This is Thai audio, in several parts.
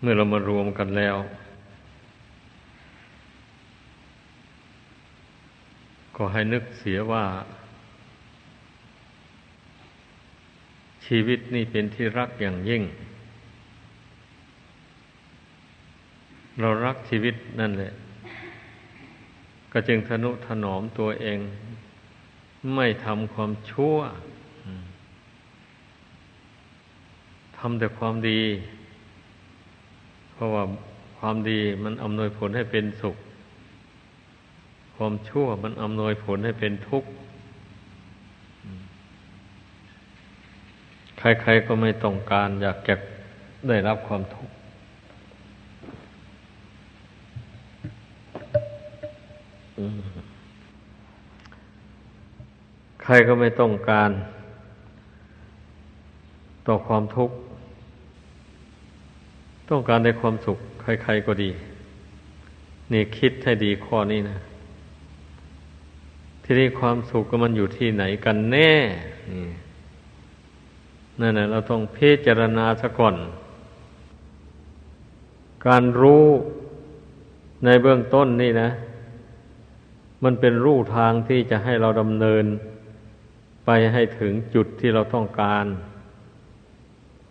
เมื่อเรามารวมกันแล้ว ก็ให้นึกเสียว่า ชีวิตนี่เป็นที่รักอย่างยิ่ง เรารักชีวิตนั่นแหละ ก็จึงทนุถนอมตัวเอง ไม่ทำความชั่วทำแต่ความดี ราะว่าความดีมันอำนวยผลให้เป็นสุข ความชั่วมันอำนวยผลให้เป็นทุกข์ ใครๆก็ไม่ต้องการอยากจะได้รับความทุกข์ ใครก็ไม่ต้องการ ต่อความทุกข์ ต้องการได้ความสุขใคร ๆก็ดี นี่คิดให้ดีข้อนี้นะ ที่นี่ความสุขก็มันอยู่ที่ไหนกันแน่นี่นั่นแหละเราต้องพิจารณาซะก่อน การรู้ในเบื้องต้นนี่นะ มันเป็นรูทางที่จะให้เราดำเนิน ไปให้ถึงจุดที่เราต้องการ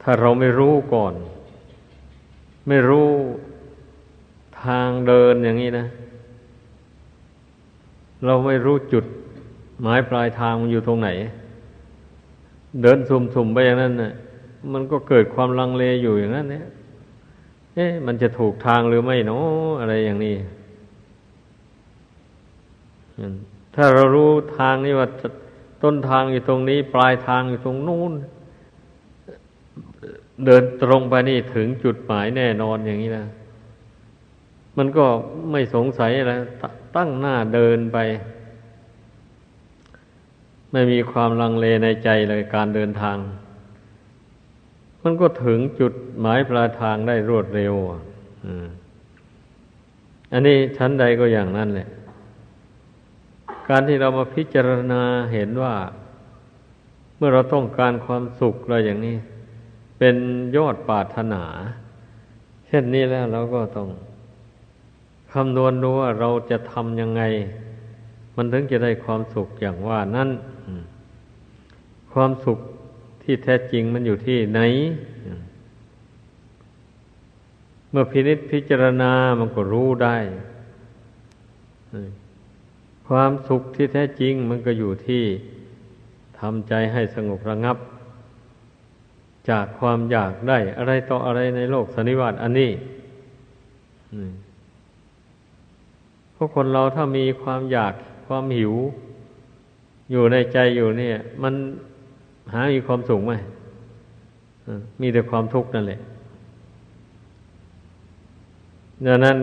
ถ้าเราไม่รู้ก่อน ไม่รู้ทางเดินอย่างนี้นะ เราไม่รู้จุด หมายปลายทางมันอยู่ตรงไหน เดินสุ่มๆไปอย่างนั้นนะ่ะ มันก็เกิดความลังเลอยู่อย่างนั้น เนี่ย เอ๊ะมันจะถูกทางหรือไม่เนาะอะไรอย่างนี้ถ้าเรารู้ทางนี้ว่าต้นทางอยู่ตรงนี้ ปลายทางอยู่ตรงนู้น เดินตรงไปนี่ถึงจุดหมายแน่นอนอย่างนี้นะ มันก็ไม่สงสัยอะไรตั้งหน้าเดินไป ไม่มีความลังเลในใจเลยการเดินทาง มันก็ถึงจุดหมายปลายทางได้รวดเร็วอันนี้ชั้นใดก็อย่างนั้นแหละ การที่เรามาพิจารณาเห็นว่า เมื่อเราต้องการความสุขอะไรอย่างนี้ เป็นยอดปาถนา เช่นนี้แล้วเราก็ต้องคำนวณดูว่าเราจะทำยังไง มันถึงจะได้ความสุขอย่างว่านั้นความสุขที่แท้จริงมันอยู่ที่ไหน เมื่อพินิษพิจารณามันก็รู้ได้ ความสุขที่แท้จริงมันก็อยู่ที่ทำใจให้สงบระงับ จากความอยากได้อะไรต่ออะไรในโลกสันนิวาตอันนี้พราะคนเราถ้ามีความอยากความหิว อยู่ในใจอยู่เนี่ย มันหามีความสุขไหมมีแต่ความทุกข์นั่นแหละดังนั้น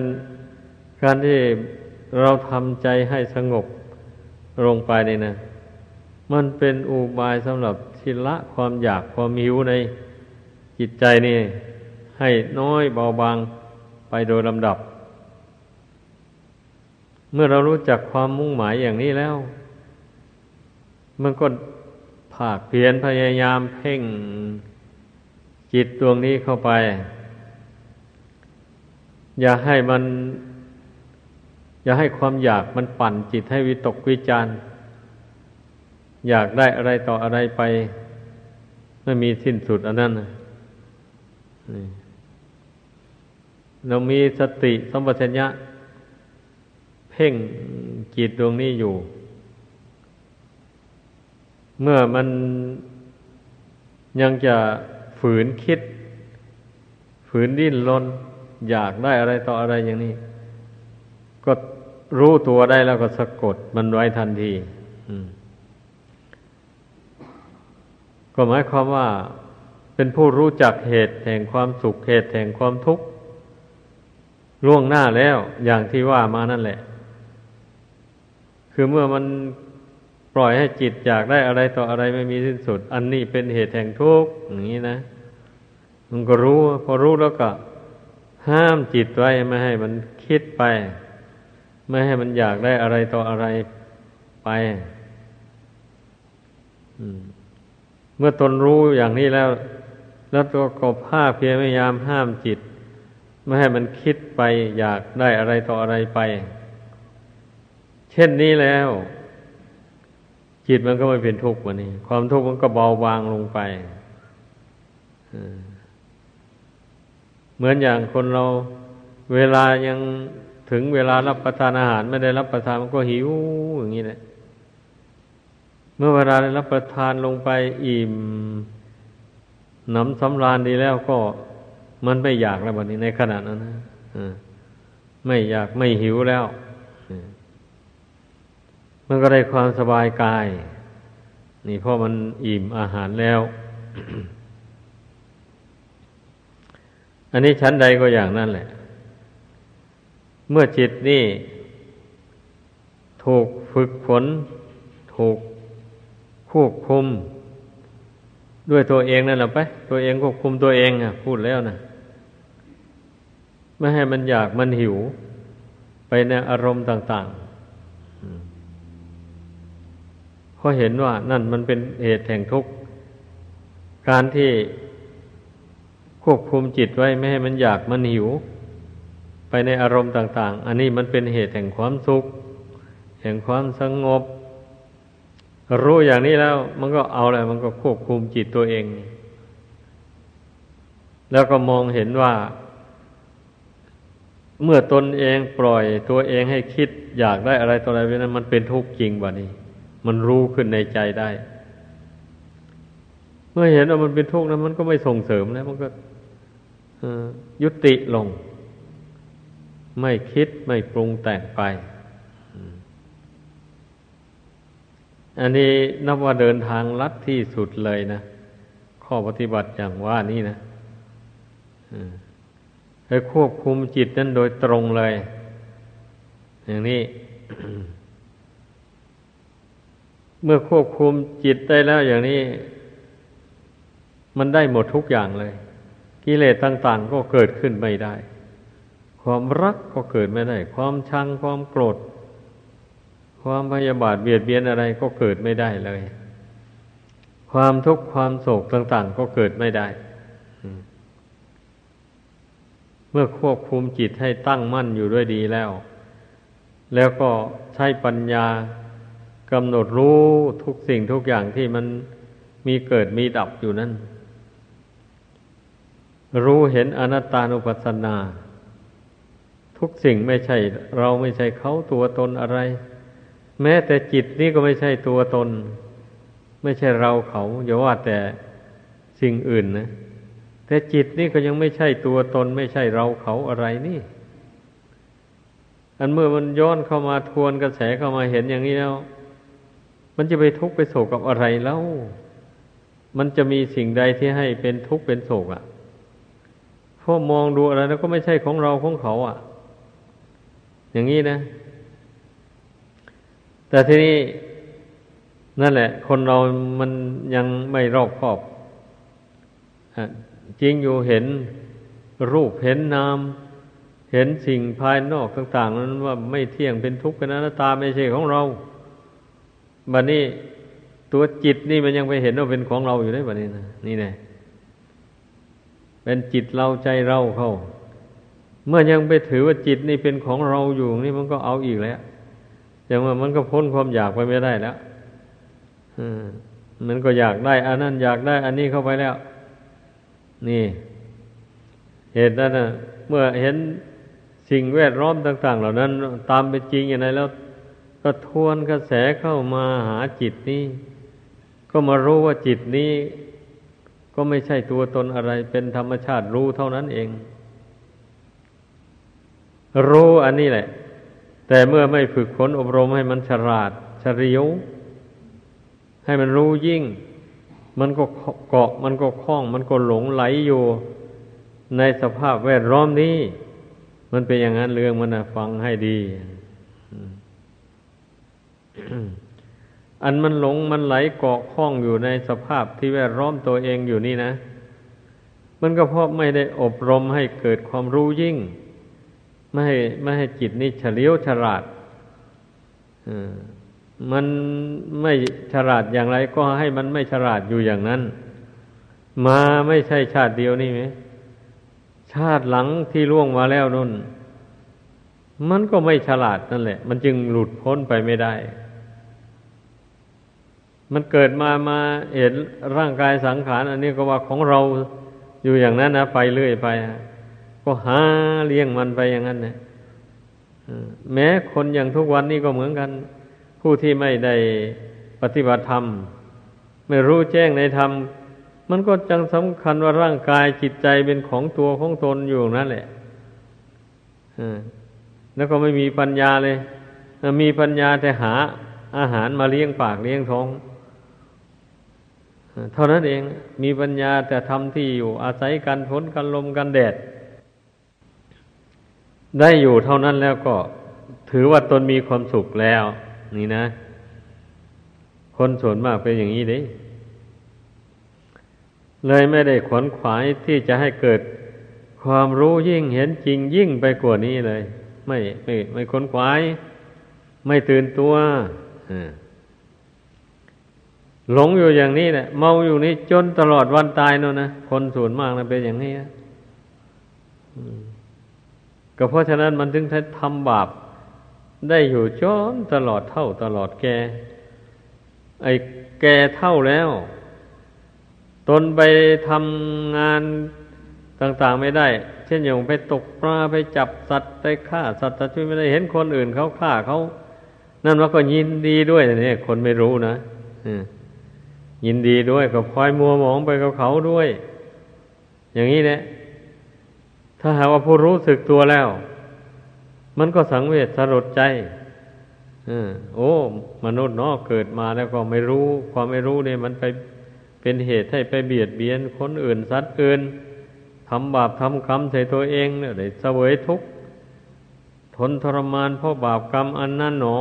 การที่เราทำใจให้สงบลงไปนี่นะ มันเป็นอุบายสำหรับที่ละความอยากความหิวในจิตใจนี่ให้น้อยเบาบางไปโดยลำดับ เมื่อเรารู้จักความมุ่งหมายอย่างนี้แล้ว มันก็ภาคเพียรพยายามเพ่งจิตดวงนี้เข้าไป อย่าให้มัน อย่าให้ความอยากมันปั่นจิตให้วิตกวิจารณ์ อยากได้อะไรต่ออะไรไป ไม่มีสิ้นสุดอันนั้นเรามีสติสัมปชัญญะ เพ่งจิตดวงนี้อยู่ เมื่อมันยังจะฝืนคิด ฝืนดิ้นรนอยากได้อะไรต่ออะไรอย่างนี้ ก็รู้ตัวได้แล้วก็สะกดมันไว้ทันที อืม ก็หมายความว่าเป็นผู้รู้จักเหตุแห่งความสุขเหตุแห่งความทุกข์ล่วงหน้าแล้วอย่างที่ว่ามานั่นแหละ คือเมื่อมันปล่อยให้จิตอยากได้อะไรต่ออะไรไม่มีสิ้นสุด อันนี้เป็นเหตุแห่งทุกข์อย่างนี้นะมันก็รู้ พอรู้แล้วก็ ห้ามจิตไว้ไม่ให้มันคิดไป ไม่ให้มันอยากได้อะไรต่ออะไรไป อืม เมื่อตนรู้อย่างนี้แล้ว แล้วตัวก็ภาคเพียรพยายามห้ามจิต ไม่ให้มันคิดไปอยากได้อะไรต่ออะไรไป เช่นนี้แล้ว จิตมันก็ไม่เป็นทุกข์วันนี้ ความทุกข์มันก็เบาบางลงไปเหมือนอย่างคนเราเวลายังถึงเวลารับประทานอาหาร ไม่ได้รับประทานมันก็หิวอย่างนี้แหละ เมื่อเวลาได้รับประทานลงไปอิ่มหนำสำราญดีแล้วก็มันไม่อยากแล้ววันนี้ในขณะนั้นนะไม่อยากไม่หิวแล้ว มันก็ได้ความสบายกาย นี่เพราะมันอิ่มอาหารแล้ว อันนี้ชั้นใดก็อย่างนั้นแหละ เมื่อจิตนี่ ถูกฝึกฝนถูก ควบคุม ด้วยตัวเองนั่นแหละไป ตัวเองควบคุมตัวเองอะ พูดแล้วนะไม่ให้มันอยากมันหิว ไปในอารมณ์ต่างๆเพราะเห็นว่านั่นมันเป็นเหตุแห่งทุกข์ การที่ควบคุมจิตไว้ไม่ให้มันอยากมันหิว ไปในอารมณ์ต่าง ๆ อันนี้มันเป็นเหตุแห่งความสุข แห่งความสงบ รู้อย่างนี้แล้ว มันก็เอาอะไร มันก็ควบคุมจิตตัวเอง แล้วก็มองเห็นว่า เมื่อตนเองปล่อยตัวเองให้คิดอยากได้อะไรต่ออะไรไปนั้น มันเป็นทุกข์จริงบ่นี้ มันรู้ขึ้นในใจได้ เมื่อเห็นว่ามันเป็นทุกข์นั้นมันก็ไม่ส่งเสริมแล้ว มันก็ยุติลง ไม่คิดไม่ปรุงแต่งไป อันนี้นับว่าเดินทางลัดที่สุดเลยนะ ข้อปฏิบัติอย่างว่านี่นะให้ควบคุมจิตนั้นโดยตรงเลย อย่างนี้ เมื่อควบคุมจิตได้แล้วอย่างนี้ มันได้หมดทุกอย่างเลย กิเลสต่าง ๆ ก็เกิดขึ้นไม่ได้ ความรักก็เกิดไม่ได้ ความชังความโกรธ ความพยาบาทเบียดเบียนอะไรก็เกิดไม่ได้เลย ความทุกข์ความโศกต่างๆ ก็เกิดไม่ได้ เมื่อควบคุมจิตให้ตั้งมั่นอยู่ด้วยดีแล้ว แล้วก็ใช้ปัญญากำหนดรู้ทุกสิ่งทุกอย่างที่มันมีเกิดมีดับอยู่นั่น รู้เห็นอนัตตานุปัสสนา ทุกสิ่งไม่ใช่ เราไม่ใช่เขาตัวตนอะไร แม้แต่จิตนี่ก็ไม่ใช่ตัวตน ไม่ใช่เราเขาอย่าว่าแต่สิ่งอื่นนะแต่จิตนี่ก็ยังไม่ใช่ตัวตน ไม่ใช่เราเขาอะไรนี่ อันเมื่อมันย้อนเข้ามาทวนกระแสเข้ามาเห็นอย่างนี้แล้ว มันจะไปทุกข์ไปโศกกับอะไรแล้ว มันจะมีสิ่งใดที่ให้เป็นทุกข์เป็นโศกอะ่ะพราะมองดูอะไรแล้วก็ไม่ใช่ของเราของเขาอะ่ะ อย่างนี้นะ แต่ทีนี้นั่นแหละ คนเรามันยังไม่รอบคอบจริงอยู่เห็นรูปเห็นนาม เห็นสิ่งภายนอกต่าง ๆ นั้นว่าไม่เที่ยงเป็นทุกข์เป็นอนัตตาไม่ใช่ของเราบัดนี้ตัวจิตนี่มันยังไปเห็นว่าเป็นของเราอยู่ได้บัดนี้นะนี่แน่เป็นจิตเราใจเราเข้าเมื่อยังไปถือว่าจิตนี่เป็นของเราอยู่นี่มันก็เอาอีกแล้ว อย่างว่ามันก็พ้นความอยากไปไม่ได้แล้วมันก็อยากได้ อันนั้นอยากได้ อันนี้เข้าไปแล้ว นี่ เหตุนั้นนะเมื่อเห็นสิ่งแวดล้อมต่าง ๆ เหล่านั้น ตามเป็นจริงอย่างไรแล้วก็ทวนกระแสเข้ามาหาจิตนี้ ก็มารู้ว่าจิตนี้ ก็ไม่ใช่ตัวตนอะไร เป็นธรรมชาติรู้เท่านั้นเอง รู้อันนี้แหละ แต่เมื่อไม่ฝึกฝนอบรมให้มันฉลาดเฉลียว ให้มันรู้ยิ่ง มันก็เกาะมันก็คล้อง มันก็หลงไหลอยู่ ในสภาพแวดล้อมนี้ มันเป็นอย่างนั้นเรื่องมันนะฟังให้ดี อันมันหลงมันไหลเกาะคล้องอยู่ในสภาพที่แวดล้อมตัวเองอยู่นี่นะ มันก็เพราะไม่ได้อบรมให้เกิดความรู้ยิ่ง ไม่ให้ไม่ให้จิตนี่เฉลียวฉลาดมันไม่ฉลาดอย่างไรก็ให้มันไม่ฉลาดอยู่อย่างนั้น มาไม่ใช่ชาติเดียวนี่ไหมชาติหลังที่ล่วงมาแล้วนั่น มันก็ไม่ฉลาดนั่นแหละ มันจึงหลุดพ้นไปไม่ได้ มันเกิดมามาเห็นร่างกายสังขาร อันนี้ก็ว่าของเราอยู่อย่างนั้นนะไปเรื่อยไป ก็หาเลี้ยงมันไปอย่างนั้นนะแม้คนอย่างทุกวันนี้ก็เหมือนกัน ผู้ที่ไม่ได้ปฏิบัติธรรม ไม่รู้แจ้งในธรรม มันก็จังสำคัญว่าร่างกายจิตใจเป็นของตัวของตนอยู่นั่นแหละแล้วก็ไม่มีปัญญาเลย มีปัญญาแต่หาอาหารมาเลี้ยงปากเลี้ยงท้อง เท่านั้นเอง มีปัญญาแต่ทำที่อยู่อาศัยกันฝนกันลมกันแดด ได้อยู่เท่านั้นแล้วก็ถือว่าตนมีความสุขแล้ว นี่นะ คนส่วนมากเป็นอย่างนี้เด้เลยไม่ได้ขวนขวายที่จะให้เกิดความรู้ยิ่งเห็นจริงยิ่งไปกว่านี้เลย ไม่ไม่ไม่ค้นขวาย ไม่ตื่นตัวหลงอยู่อย่างนี้แหละเมาอยู่นี้จนตลอดวันตายนู่นนะคนส่วนมากนะเป็นอย่างนี้ ก็เพราะฉะนั้นมันถึงทำบาปได้อยู่จนตลอดเท่าตลอดแก ไอ้แกเท่าแล้ว ตนไปทำงานต่างๆไม่ได้ เช่นอย่างไปตกปลาไปจับสัตว์ไปฆ่าสัตว์ช่วยไม่ได้เห็นคนอื่นเขาฆ่าเขานั่นว่าก็ยินดีด้วยนี่คนไม่รู้นะยินดีด้วยก็คอยมัวหมองไปกับเขาด้วย อย่างนี้แหละ ถ้าหากว่าผู้รู้สึกตัวแล้ว มันก็สังเวชสลดใจอโอ้ มนุษย์เนาะเกิดมาแล้วก็ไม่รู้ ความไม่รู้เนี่ยมันไปเป็นเหตุให้ไปเบียดเบียนคนอื่นสัตว์อื่นทำบาปทำกรรมใส่ตัวเองเนี่ยได้เสวยทุกข์ทนทรมานเพราะบาปกรรมอันนั้นหนอ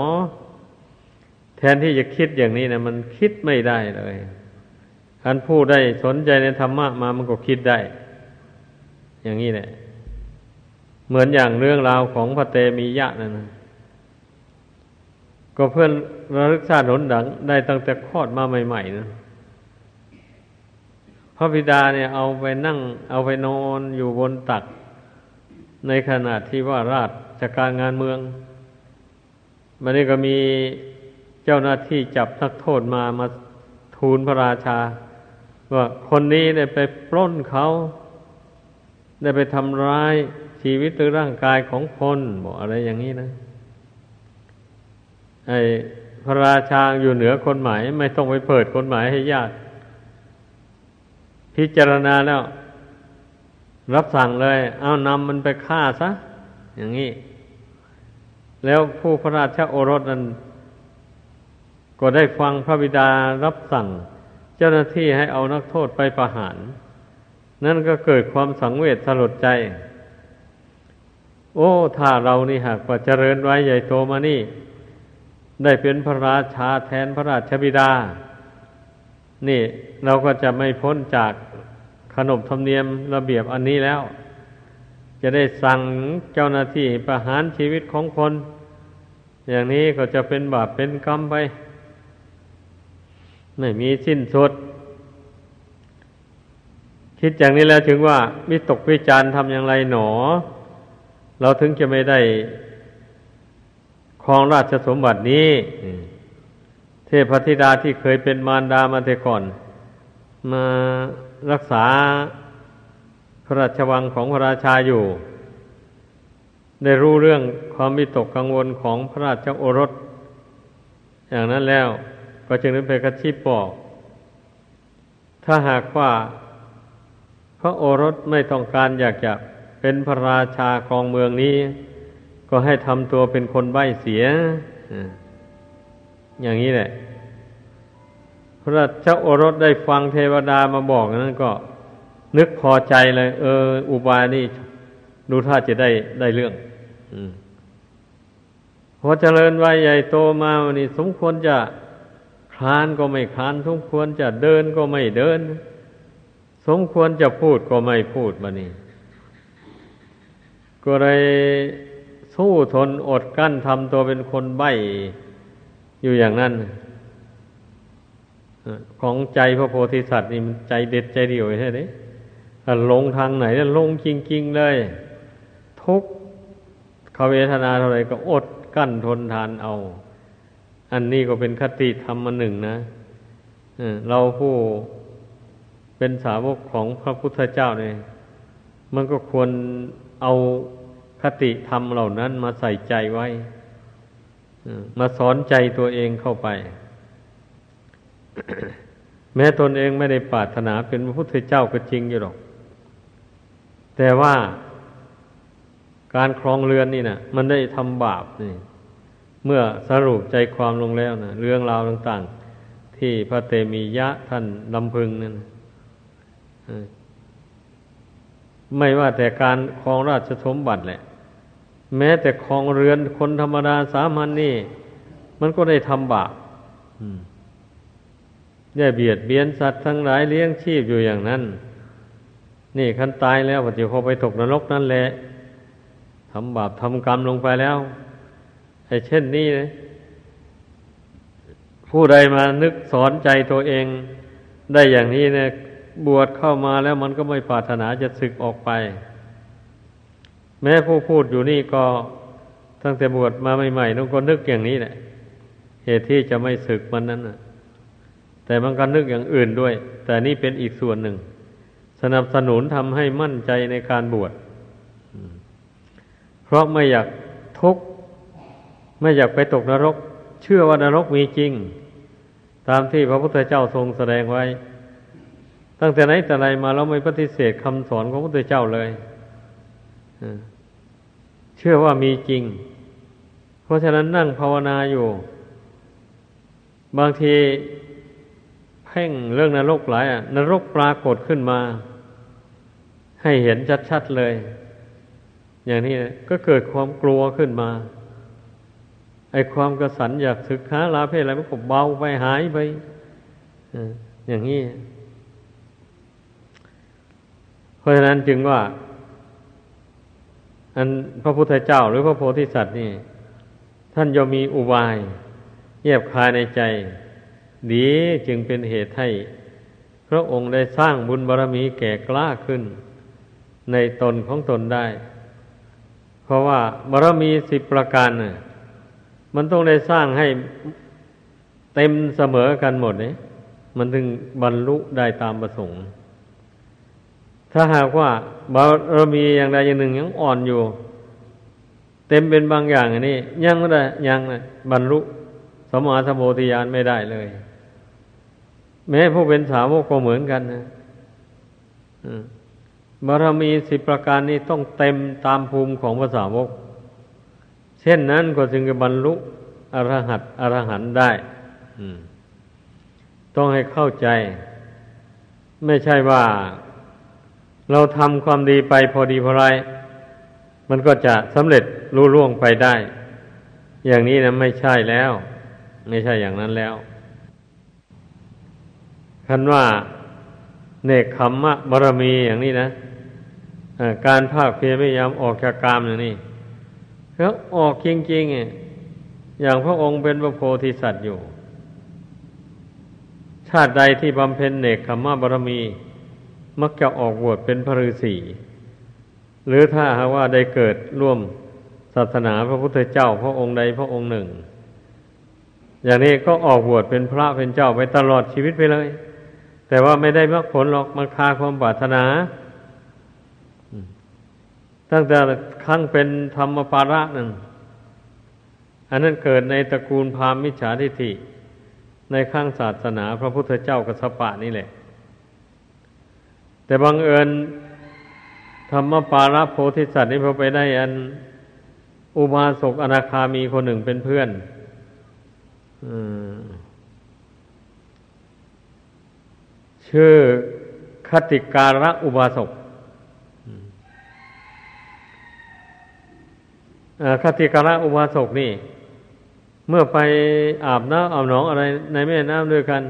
แทนที่จะคิดอย่างนี้นะมันคิดไม่ได้เลยท่านผู้ได้สนใจในธรรมะมามันก็คิดได้ อย่างนี้แหละ เหมือนอย่างเรื่องราวของพระเตมียะนั่นนะก็เพื่อนระลึกชาติหนดัง ได้ตั้งแต่คลอดมาใหม่ๆนะพระบิดาเนี่ยเอาไปนั่ง เอาไปนอนอยู่บนตัก ในขณะที่ว่าราชจัดการงานเมือง มันนี้ก็มีเจ้าหน้าที่จับนักโทษมามาทูลพระราชา ว่าคนนี้ได้ไปปล้นเขา ได้ไปทำร้าย ชีวิตหรือร่างกายของคนบอกอะไรอย่างนี้นะไอ้พระราชาอยู่เหนือกฎหมาย ไม่ต้องไปเปิดกฎหมายให้ญาติ พิจารณาแล้ว รับสั่งเลย เอานำมันไปฆ่าซะ อย่างนี้ แล้วผู้พระราชาโอรสนั้น ก็ได้ฟังพระบิดารับสั่ง เจ้าหน้าที่ให้เอานักโทษไปประหาร นั่นก็เกิดความสังเวชสลดใจ โอ้ ถ้าเรานี่หากว่าเจริญไว้ใหญ่โตมานี่ ได้เป็นพระราชาแทนพระราชบิดา นี่เราก็จะไม่พ้นจากขนบธรรมเนียมระเบียบอันนี้แล้ว จะได้สั่งเจ้าหน้าที่ประหารชีวิตของคน อย่างนี้ก็จะเป็นบาปเป็นกรรมไปไม่มีสิ้นสุด คิดอย่างนี้แล้วถึงว่าวิตกวิจารทำอย่างไรหนอ เราถึงจะไม่ได้ครองราชสมบัตินี้เทพธิดาที่เคยเป็นมารดามาแต่ก่อน มารักษาพระราชวังของพระราชาอยู่ ได้รู้เรื่องความมิตกกังวลของพระราชโอรส อย่างนั้นแล้วก็จึงได้ไปกระชิบบอก ถ้าหากว่าพระโอรสไม่ต้องการอยากจะ เป็นพระราชาครองเมืองนี้ ก็ให้ทำตัวเป็นคนใบ้เสีย อย่างนี้แหละ พระเจ้าโอรสได้ฟังเทวดามาบอกนั้นก็ นึกพอใจเลย เออ อุบายนี่ดูท่าจะได้ได้เรื่องอพอเจริญวัยใหญ่โตมาวันนี้ สมควรจะคลานก็ไม่คลาน สมควรจะเดินก็ไม่เดิน สมควรจะพูดก็ไม่พูดมานี่ ก็เลยสู้ทนอดกั้นทำตัวเป็นคนใบ้อยู่อย่างนั้นของใจพระโพธิสัตว์นี่มันใจเด็ดใจเดียวใช่ไหมถ้าลงทางไหนเนี่ยลงจริงๆเลย ทุกขเวทนาเท่าไรก็อดกั้นทนทานเอา อันนี้ก็เป็นคติธรรมหนึ่งนะเราผู้เป็นสาวกของพระพุทธเจ้าเนี่ยมันก็ควร เอาคติธรรมเหล่านั้นมาใส่ใจไว้มาสอนใจตัวเองเข้าไป แม้ตนเองไม่ได้ปรารถนาเป็นพระพุทธเจ้าก็จริงอยู่หรอก แต่ว่าการครองเรือนนี่นะมันได้ทำบาปนี่ เมื่อสรุปใจความลงแล้วนะเรื่องราวต่าง ๆ ที่พระเตมียะท่านลำพึงนั่น ไม่ว่าแต่การครองราชสมบัติแหละ แม้แต่ครองเรือนคนธรรมดาสามัญนนี่ มันก็ได้ทำบาปได้เบียดเบียนสัตว์ทั้งหลายเลี้ยงชีพอยู่อย่างนั้น นี่คันตายแล้วปฏิโคไปตกนรกนั่นแหละทำบาปทำกรรมลงไปแล้วไอ้เช่นนี้นะผู้ใดมานึกสอนใจตัวเองได้อย่างนี้เนี่ย บวชเข้ามาแล้วมันก็ไม่ปรารถนาจะศึกออกไป แม้ผู้พูดอยู่นี่ก็ตั้งแต่บวชมาใหม่ๆนุ่งก็นึกอย่างนี้แหละ เหตุที่จะไม่ศึกมันนั้นนะแต่มันก็นึกอย่างอื่นด้วย แต่นี่เป็นอีกส่วนหนึ่ง สนับสนุนทำให้มั่นใจในการบวชเพราะไม่อยากทุกข์ไม่อยากไปตกนรก เชื่อว่านรกมีจริง ตามที่พระพุทธเจ้าทรงแสดงไว้ ตั้งแต่ไหนแต่ไรมาเราไม่ปฏิเสธคำสอนของพระพุทธเจ้าเลยเชื่อว่ามีจริง เพราะฉะนั้นนั่งภาวนาอยู่ บางทีเพ่งเรื่องนรกหลายอะนรกปรากฏขึ้นมา ให้เห็นชัดๆเลย อย่างนี้ก็เกิดความกลัวขึ้นมาไอความกระสันอยากศึกษาลาเพศอะไรมันก็เบาไปหายไปอย่างนี้ ราะฉะนั้นจึงว่า อันพระพุทธเจ้าหรือพระโพธิสัตว์นี่ ท่านย่อมมีอุบายเยียบคายในใจ ดีจึงเป็นเหตุให้พระองค์ได้สร้างบุญบารรมีแก่กล้าขึ้น ในตนของตนได้ เพราะว่าบารรมีสิบประการน่ะมันต้องได้สร้างให้เต็มเสมอกันหมดเนี่ยมันถึงบรรลุได้ตามประสงค์ ถ้าหากว่าบารมีอย่างใดอย่างหนึ่งยังอ่อนอยู่ เต็มเป็นบางอย่างอันนี้ ยังไม่ได้ยังบรรลุสมาธโมธิยานไม่ได้เลย แม้ผู้เป็นสาวกก็เหมือนกันนะบารมีสิบประการนี้ต้องเต็มตามภูมิของภาษาวก เช่นนั้นก็จึงจะบรรลุอรหัตอรหันได้ต้องให้เข้าใจ ไม่ใช่ว่า เราทำความดีไปพอดีพอไรมันก็จะสำเร็จรู้ล่วงไปได้ อย่างนี้นะไม่ใช่แล้ว ไม่ใช่อย่างนั้นแล้วคันว่าเนคขมมะบารมีอย่างนี้นะการภาคเพียรพยายามออกจากกามอย่างนี้แล้วออกจริงๆอย่างพระองค์เป็นพระโพธิสัตว์อยู่ ชาติใดที่บำเพ็ญเนคขมมะบารมี มักจะออกบวชเป็นพระฤาษีหรือถ้าหากว่าได้เกิดร่วมศาสนาพระพุทธเจ้าพระองค์ใดพระองค์หนึ่ง อย่างนี้ก็ออกบวชเป็นพระเป็นเจ้าไปตลอดชีวิตไปเลย แต่ว่าไม่ได้มรรคผลหรอกมันคาความปรารถนา ตั้งแต่ครั้งเป็นธรรมปาระหนั่นอันนั้นเกิดในตระกูลพราหมณ์มิจฉาทิฏฐิในข้างศาสนาพระพุทธเจ้ากัสปะนี่แหละ แต่บังเอิญธรรมปาระโพธิสัตว์นี่พอไปได้อัน อุบาสกอนาคามีคนหนึ่งเป็นเพื่อนชื่อคติการะอุบาสกคติการะอุบาสกนี่ เมื่อไปอาบน้ำอาบหนองอะไรในแม่น้ำด้วยกัน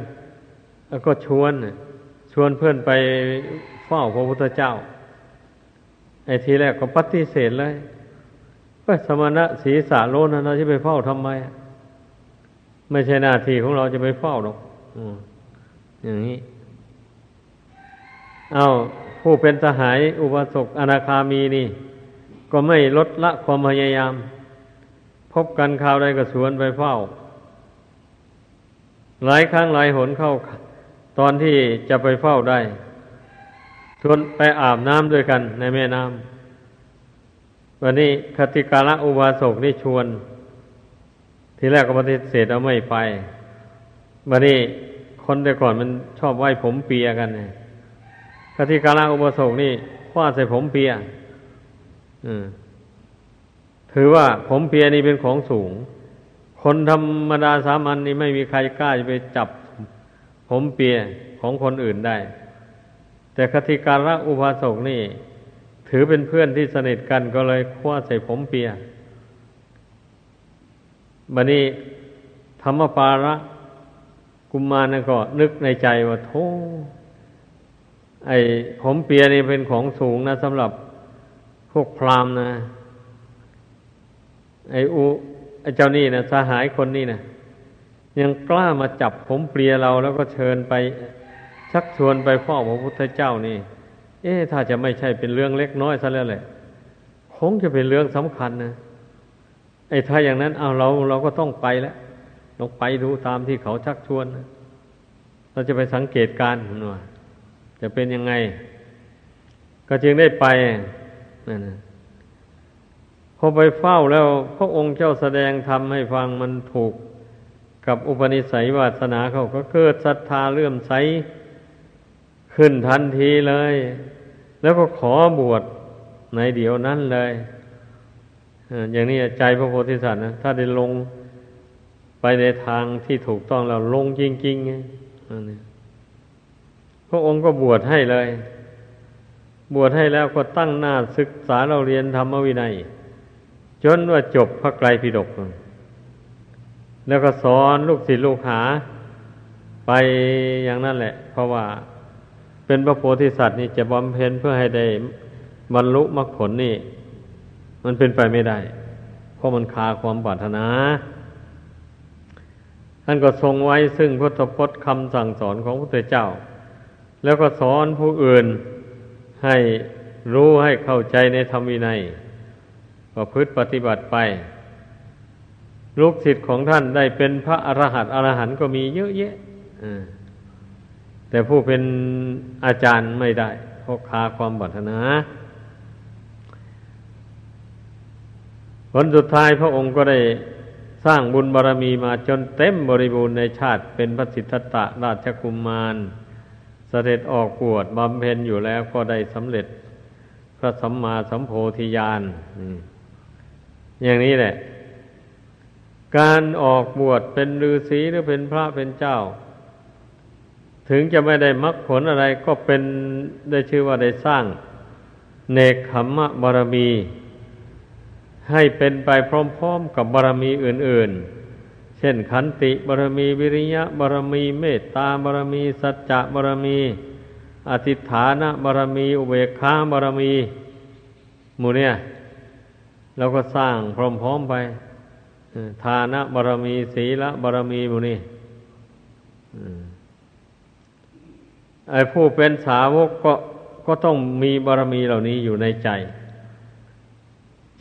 ก็ชวน ชวนเพื่อนไปเฝ้าพระพุทธเจ้า ไอ้ทีแรกก็ปฏิเสธเลยก็สมณะศีสาโลนะเราจะไปเฝ้าทำไม ไม่ใช่หน้าที่ของเราจะไปเฝ้าหรอกอย่างนี้ เอาผู้เป็นสหายอุบาสกอนาคามีนี่ ก็ไม่ลดละความพยายาม พบกันข่าวใดก็สวนไปเฝ้า หลายครั้งหลายหนเข้า ตอนที่จะไปเฝ้าได้ชวนไปอาบน้ำด้วยกันในแม่น้ำวันนี้คติกาละอุบาสกนี่ชวน ทีแรกก็ปฏิเสธเอาไม่ไปวันนี้คนแต่ก่อนมันชอบไหว้ผมเปียกันไงคติกาละอุบาสกนี่คว้าใส่ผมเปียถือว่าผมเปียนี่เป็นของสูง คนธรรมดาสามัญนนี่ไม่มีใครกล้าจะไปจับ ผมเปียของคนอื่นได้ แต่คติการะอุบาสกนี่ ถือเป็นเพื่อนที่สนิทกันก็เลยคว้าใส่ผมเปียบันนี้ธรรมปาระกุมมารนั่นก็ นึกในใจว่าโธ่ไอ้ผมเปียนี่เป็นของสูงนะสำหรับพวกพราหมณ์นะ ไอ้อุไอ้เจ้านี่นะสหายคนนี้นะ ยังกล้ามาจับผมเปลียเราแล้วก็เชิญไปชักชวนไปพ่อพระพุทธเจ้านี่ เอ๊ะถ้าจะไม่ใช่เป็นเรื่องเล็กน้อยซะแล้วแหละคงจะเป็นเรื่องสำคัญนะไอ้ถ้าอย่างนั้นเอาเราเราก็ต้องไปแล้วลองไปดูตามที่เขาชักชวนนะเราจะไปสังเกตการณ์ว่าจะเป็นยังไง ก็จึงได้ไปนั่นนะพอไปเฝ้าแล้วพระองค์เจ้าแสดงธรรมให้ฟังมันถูก กับอุปนิสัยวาสนาเขาก็เกิดศรัทธาเลื่อมใสขึ้นทันทีเลย แล้วก็ขอบวชในเดียวนั้นเลยอย่างนี้ใจพระโพธิสัตว์นะถ้าได้ลงไปในทางที่ถูกต้องแล้วลงจริงๆไงพระองค์ก็บวชให้เลย บวชให้แล้วก็ตั้งหน้าศึกษาเราเรียนธรรมวินัย จนว่าจบพระไกรปิฎก แล้วก็สอนลูกศิษย์ลูกหา ไปอย่างนั้นแหละ เพราะว่าเป็นพระโพธิสัตว์นี่จะบำเพ็ญเพื่อให้ได้บรรลุมรรคผลนี่ มันเป็นไปไม่ได้ เพราะมันคาความปรารถนาท่านก็ทรงไว้ซึ่งพุทธพจน์คำสั่งสอนของพระพุทธเจ้า แล้วก็สอนผู้อื่นให้รู้ให้เข้าใจในธรรมวินัยประพฤติปฏิบัติไป ลูกศิษย์ของท่านได้เป็นพระอรหันต์อรหันต์ก็มีเยอะแยะแต่ผู้เป็นอาจารย์ไม่ได้เพราะขาความบัตนาผลสุดท้ายพระองค์ก็ได้สร้างบุญบารรมีมาจนเต็มบริบูรณ์ในชาติเป็นพระสิทธัตตะราชกุมมารเสด็จออกปวดบำเพ็ญอยู่แล้วก็ได้สำเร็จพระสัมมาสัมโพธิญาณอย่างนี้แหละ การออกบวชเป็นฤาษีหรือเป็นพระเป็นเจ้า ถึงจะไม่ได้มรรคผลอะไรก็เป็นได้ชื่อว่าได้สร้าง เนคขมมะบารมี ให้เป็นไปพร้อมๆกับบารมีอื่น ๆ เช่นขันติบารมีวิริยะบารมีเมตตาบารมี สัจจะบารมี อธิฐานะบารมี อุเบกขาบารมีหมู่เนี่ยเราก็สร้างพร้อมๆไป ทานะบารมีศีละบารมีบุนี่ไอ้ผู้เป็นสาวกก็ก็ต้องมีบารมีเหล่านี้อยู่ในใจ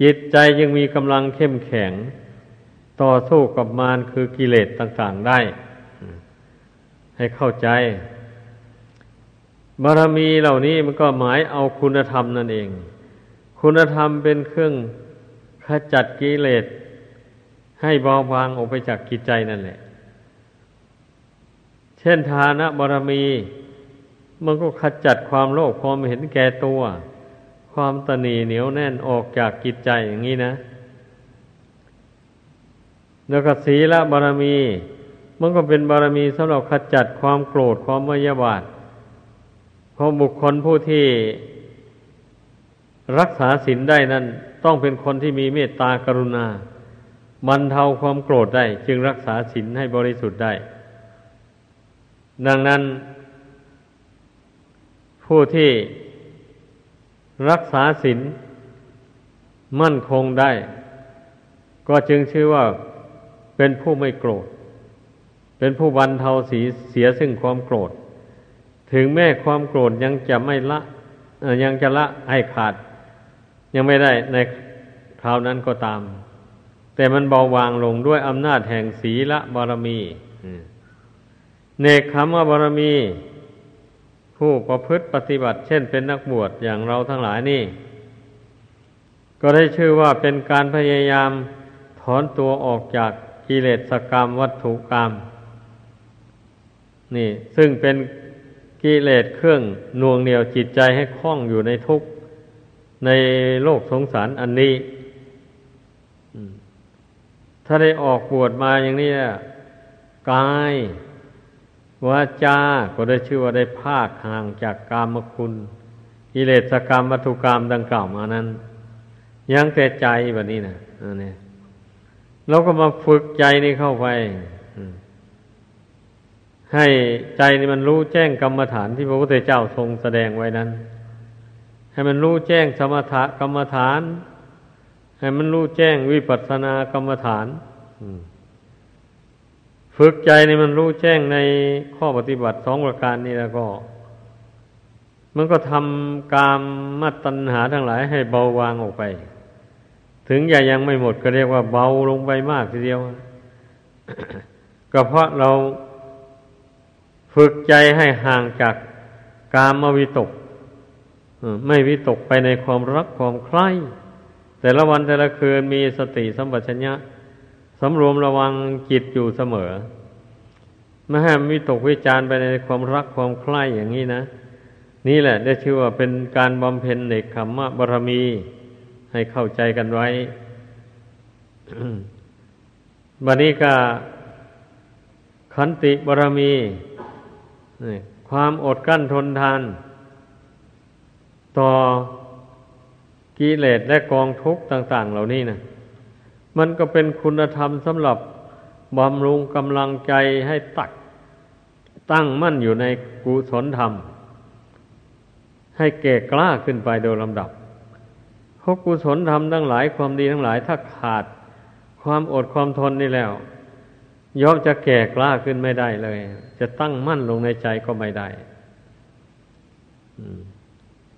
จิตใจยังมีกำลังเข้มแข็ง ต่อสู้กับมารคือกิเลสต่างๆได้ ให้เข้าใจ บารมีเหล่านี้มันก็หมายเอาคุณธรรมนั่นเอง คุณธรรมเป็นเครื่องขจัดกิเลส ให้เบาบางออกไปจากกิจใจนั่นแหละ เช่นทานะบารมี มันก็ขจัดความโลภความเห็นแก่ตัว ความตนีเหนียวแน่นออกจากกิจใจอย่างนี้นะแล้วก็ศีละบารมี มันก็เป็นบารมีสำหรับขจัดความโกรธความมยาบาทเพราะบุคคลผู้ที่รักษาศีลได้นั้น ต้องเป็นคนที่มีเมตตากรุณา บรรเทาความโกรธได้ จึงรักษาศีลให้บริสุทธิ์ได้ ดังนั้น ผู้ที่รักษาศีลมั่นคงได้ ก็จึงชื่อว่าเป็นผู้ไม่โกรธ เป็นผู้บรรเทาสีเสียซึ่งความโกรธ ถึงแม้ความโกรธยังจะไม่ละยังจะละให้ขาด ยังไม่ได้ในคราวนั้นก็ตาม แต่มันเบาบางลงด้วยอำนาจแห่งศีละบารมีเนคขมบารมี ผู้ประพฤติปฏิบัติ เช่นเป็นนักบวชอย่างเราทั้งหลายนี่ ก็ได้ชื่อว่าเป็นการพยายามถอนตัวออกจากกิเลสกรรมวัตถุกรรม นี่ ซึ่งเป็นกิเลสเครื่องน่วงเหนียวจิตใจให้คล้องอยู่ในทุกข์ในโลกสงสารอันนี้ ถ้าได้ออกบวชมาอย่างนี้กายวาจาก็ได้ชื่อว่าได้ภาคห่างจากกามคุณ กิเลสกรรมวัตถุกรรมดังกล่าวมานั้น ยังแต่ใจแบบนี้นะอันนี้เราก็มาฝึกใจนี่เข้าไปให้ใจนี่มันรู้แจ้งกรรมฐานที่พระพุทธเจ้าทรงแสดงไว้นั้น ให้มันรู้แจ้งสมถะกรรมฐาน ให้มันรู้แจ้งวิปัสสนากรรมฐานฝึกใจนี่มันรู้แจ้งในข้อปฏิบัติสองประการนี้แล้วก็ มันก็ทำกามมัตตัญหาทั้งหลายให้เบาบางออกไป ถึงอย่ายังไม่หมดก็เรียกว่าเบาลงไปมากทีเดียว ก็เพราะเราฝึกใจให้ห่างจากกามวิตกไม่วิตกไปในความรักความใคร่ แต่ละวันแต่ละคืนมีสติสัมปชัญญะสำรวมระวังจิตอยู่เสมอไม่ให้มิตกวิจารไปในความรักความใคร่อย่างนี้นะ นี่แหละได้ชื่อว่าเป็นการบำเพ็ญในคำว่าบารมี ให้เข้าใจกันไว้บันนี้ก็ขันติบารมีความอดกั้นทนทาน ต่อ กิเลสและกองทุกข์ต่าง ๆ เหล่านี้นะมันก็เป็นคุณธรรมสำหรับบำรุงกำลังใจให้ตัก ตั้งมั่นอยู่ในกุศลธรรม ให้แก่กล้าขึ้นไปโดยลำดับพราะกุศลธรรมทั้งหลายความดีทั้งหลายถ้าขาดความอดความทนนี่แล้วย่อมจะแก่กล้าขึ้นไม่ได้เลย จะตั้งมั่นลงในใจก็ไม่ได้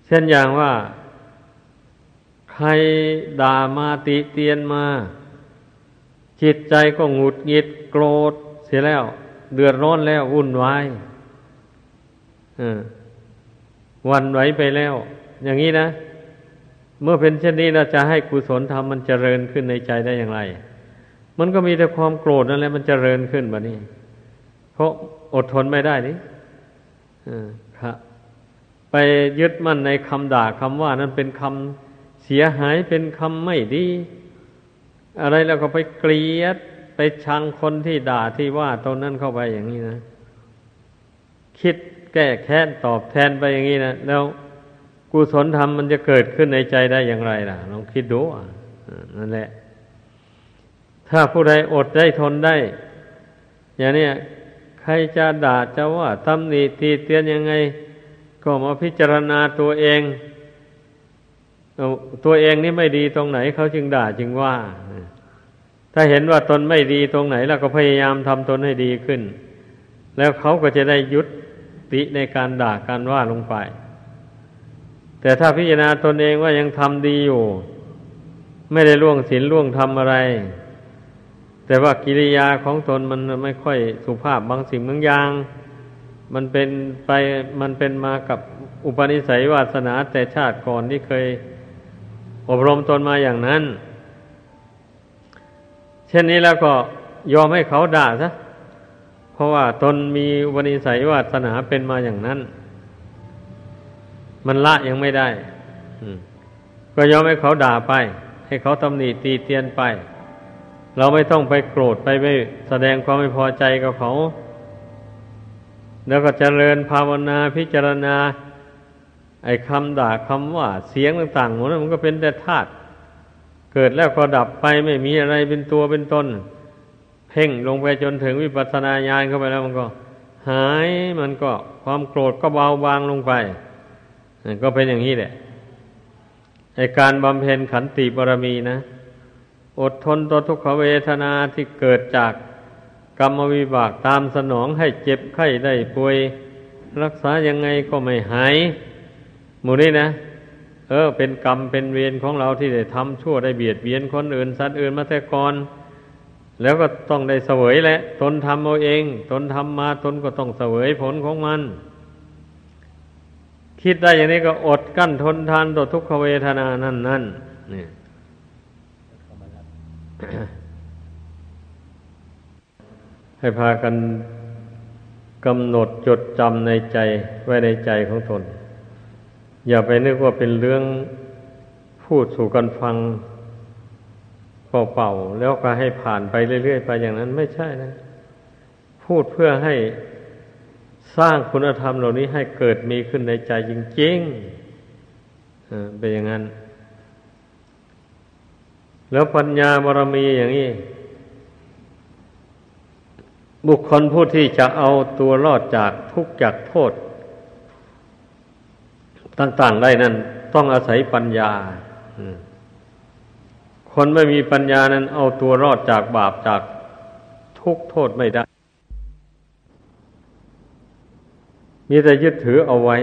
เช่นอย่างว่า ใครด่ามาติเตียนมา จิตใจก็หงุดหงิดโกรธเสียแล้ว เดือดร้อนแล้ววุ่นวายวันไหวไปแล้ว อย่างนี้นะ เมื่อเป็นเช่นนี้เราจะให้กุศลธรรมมันเจริญขึ้นในใจได้อย่างไร มันก็มีแต่ความโกรธนั่นแหละมันจเจริญขึ้นแบบนี้ เพราะอดทนไม่ได้นี่ครับไปยึดมั่นในคำด่าคำว่านั้นเป็นคำ เสียหายเป็นคำไม่ดี อะไรแล้วก็ไปเกลียด ไปชังคนที่ด่าที่ว่าตรงนั้นเข้าไปอย่างนี้นะ คิดแก้แค้นตอบแทนไปอย่างนี้นะแล้วกุศลธรรมมันจะเกิดขึ้นในใจได้อย่างไรล่ะลองคิดดูอะนั่นแหละ ถ้าผู้ใดอดได้ทนได้ อย่างนี้ใครจะด่าจะว่าตำหนิตีเตียนยังไง ก็มาพิจารณาตัวเอง ตัวเองนี่ไม่ดีตรงไหนเขาจึงด่าจึงว่า ถ้าเห็นว่าตนไม่ดีตรงไหน แล้วก็พยายามทำตนให้ดีขึ้น แล้วเขาก็จะได้ยุติในการด่าการว่าลงไป แต่ถ้าพิจารณาตนเองว่ายังทำดีอยู่ ไม่ได้ล่วงศีลล่วงธรรมอะไร แต่ว่ากิริยาของตนมันไม่ค่อยสุภาพบางสิ่งบางอย่าง มันเป็นไปมันเป็นมากับอุปนิสัยวาสนาแต่ชาติก่อนที่เคย อบรมตนมาอย่างนั้น เช่นนี้แล้วก็ยอมให้เขาด่าซะเพราะว่าตนมีอุปนิสัยวาสนาเป็นมาอย่างนั้น มันละยังไม่ได้ก็ยอมให้เขาด่าไป ให้เขาตำหนิตีเตียนไป เราไม่ต้องไปโกรธไปไม่แสดงความไม่พอใจกับเขา แล้วก็เจริญภาวนาพิจารณา ไอ้คำด่าคำว่าเสียงต่างๆหมดนั้นมันก็เป็นแต่ธาตุเกิดแล้วก็ดับไปไม่มีอะไรเป็นตัวเป็นตนเพ่งลงไปจนถึงวิปัสสนาญาณเข้าไปแล้วมันก็ หายมันก็ความโกรธก็เบาบางลงไปก็เป็นอย่างนี้แหละไอการบำเพ็ญขันติบารมีนะ อดทนต่อทุกขเวทนาที่เกิดจากกรรมวิบากตามสนองให้เจ็บไข้ได้ป่วย รักษายังไงก็ไม่หาย หมู่นี้นะเออ เป็นกรรมเป็นเวรของเราที่ได้ทำชั่วได้เบียดเบียนคนอื่น สัตว์อื่นมาแต่ก่อนแล้วก็ต้องได้เสวยแหละ ตนทำเอาเอง ตนทำมาตนก็ต้องเสวยผลของมัน คิดได้อย่างนี้ก็อดกั้นทนทานต่อทุกขเวทนานั่นนั่นนี่ให้พากันกำหนดจดจำในใจไว้ในใจของตน อย่าไปนึกว่าเป็นเรื่องพูดสู่กันฟังเป่าๆแล้วก็ให้ผ่านไปเรื่อยๆไปอย่างนั้นไม่ใช่นะ พูดเพื่อให้สร้างคุณธรรมเหล่านี้ให้เกิดมีขึ้นในใจจริงๆเป็นอย่างนั้น แล้วปัญญาบารมีอย่างนี้ บุคคลผู้ที่จะเอาตัวรอดจากทุกข์จากโทษ ต่าง ๆ ได้นั้นต้องอาศัยปัญญาคนไม่มีปัญญานั้น เอาตัวรอดจากบาปจากทุกโทษไม่ได้ มีแต่ยึดถือเอาไว้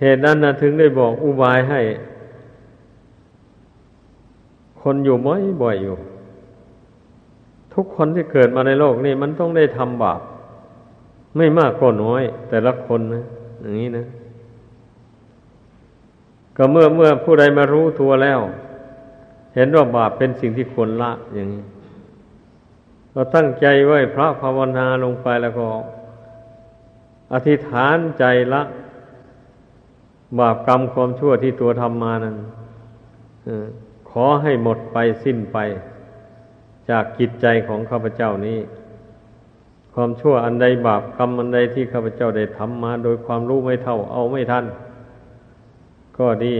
เหตุนั้นนะถึงได้บอกอุบายให้ คนอยู่บ่อยบ่อยอยู่ ทุกคนที่เกิดมาในโลกนี้มันต้องได้ทำบาป ไม่มากก็น้อย แต่ละคนนะ อย่างนี้นะ ก็เมื่อเมื่อผู้ใดมารู้ตัวแล้ว เห็นว่าบาปเป็นสิ่งที่ควรละอย่างนี้เราตั้งใจไว้พระภาวนาลงไปแล้วก็ อธิษฐานใจละบาปกรรมความชั่วที่ตัวทำมานั้นขอให้หมดไปสิ้นไป จากจิตใจของข้าพเจ้านี้ ความชั่วอันใดบาปกรรมอันใดที่ข้าพเจ้าได้ทำมา โดยความรู้ไม่เท่าเอาไม่ทันก็ดี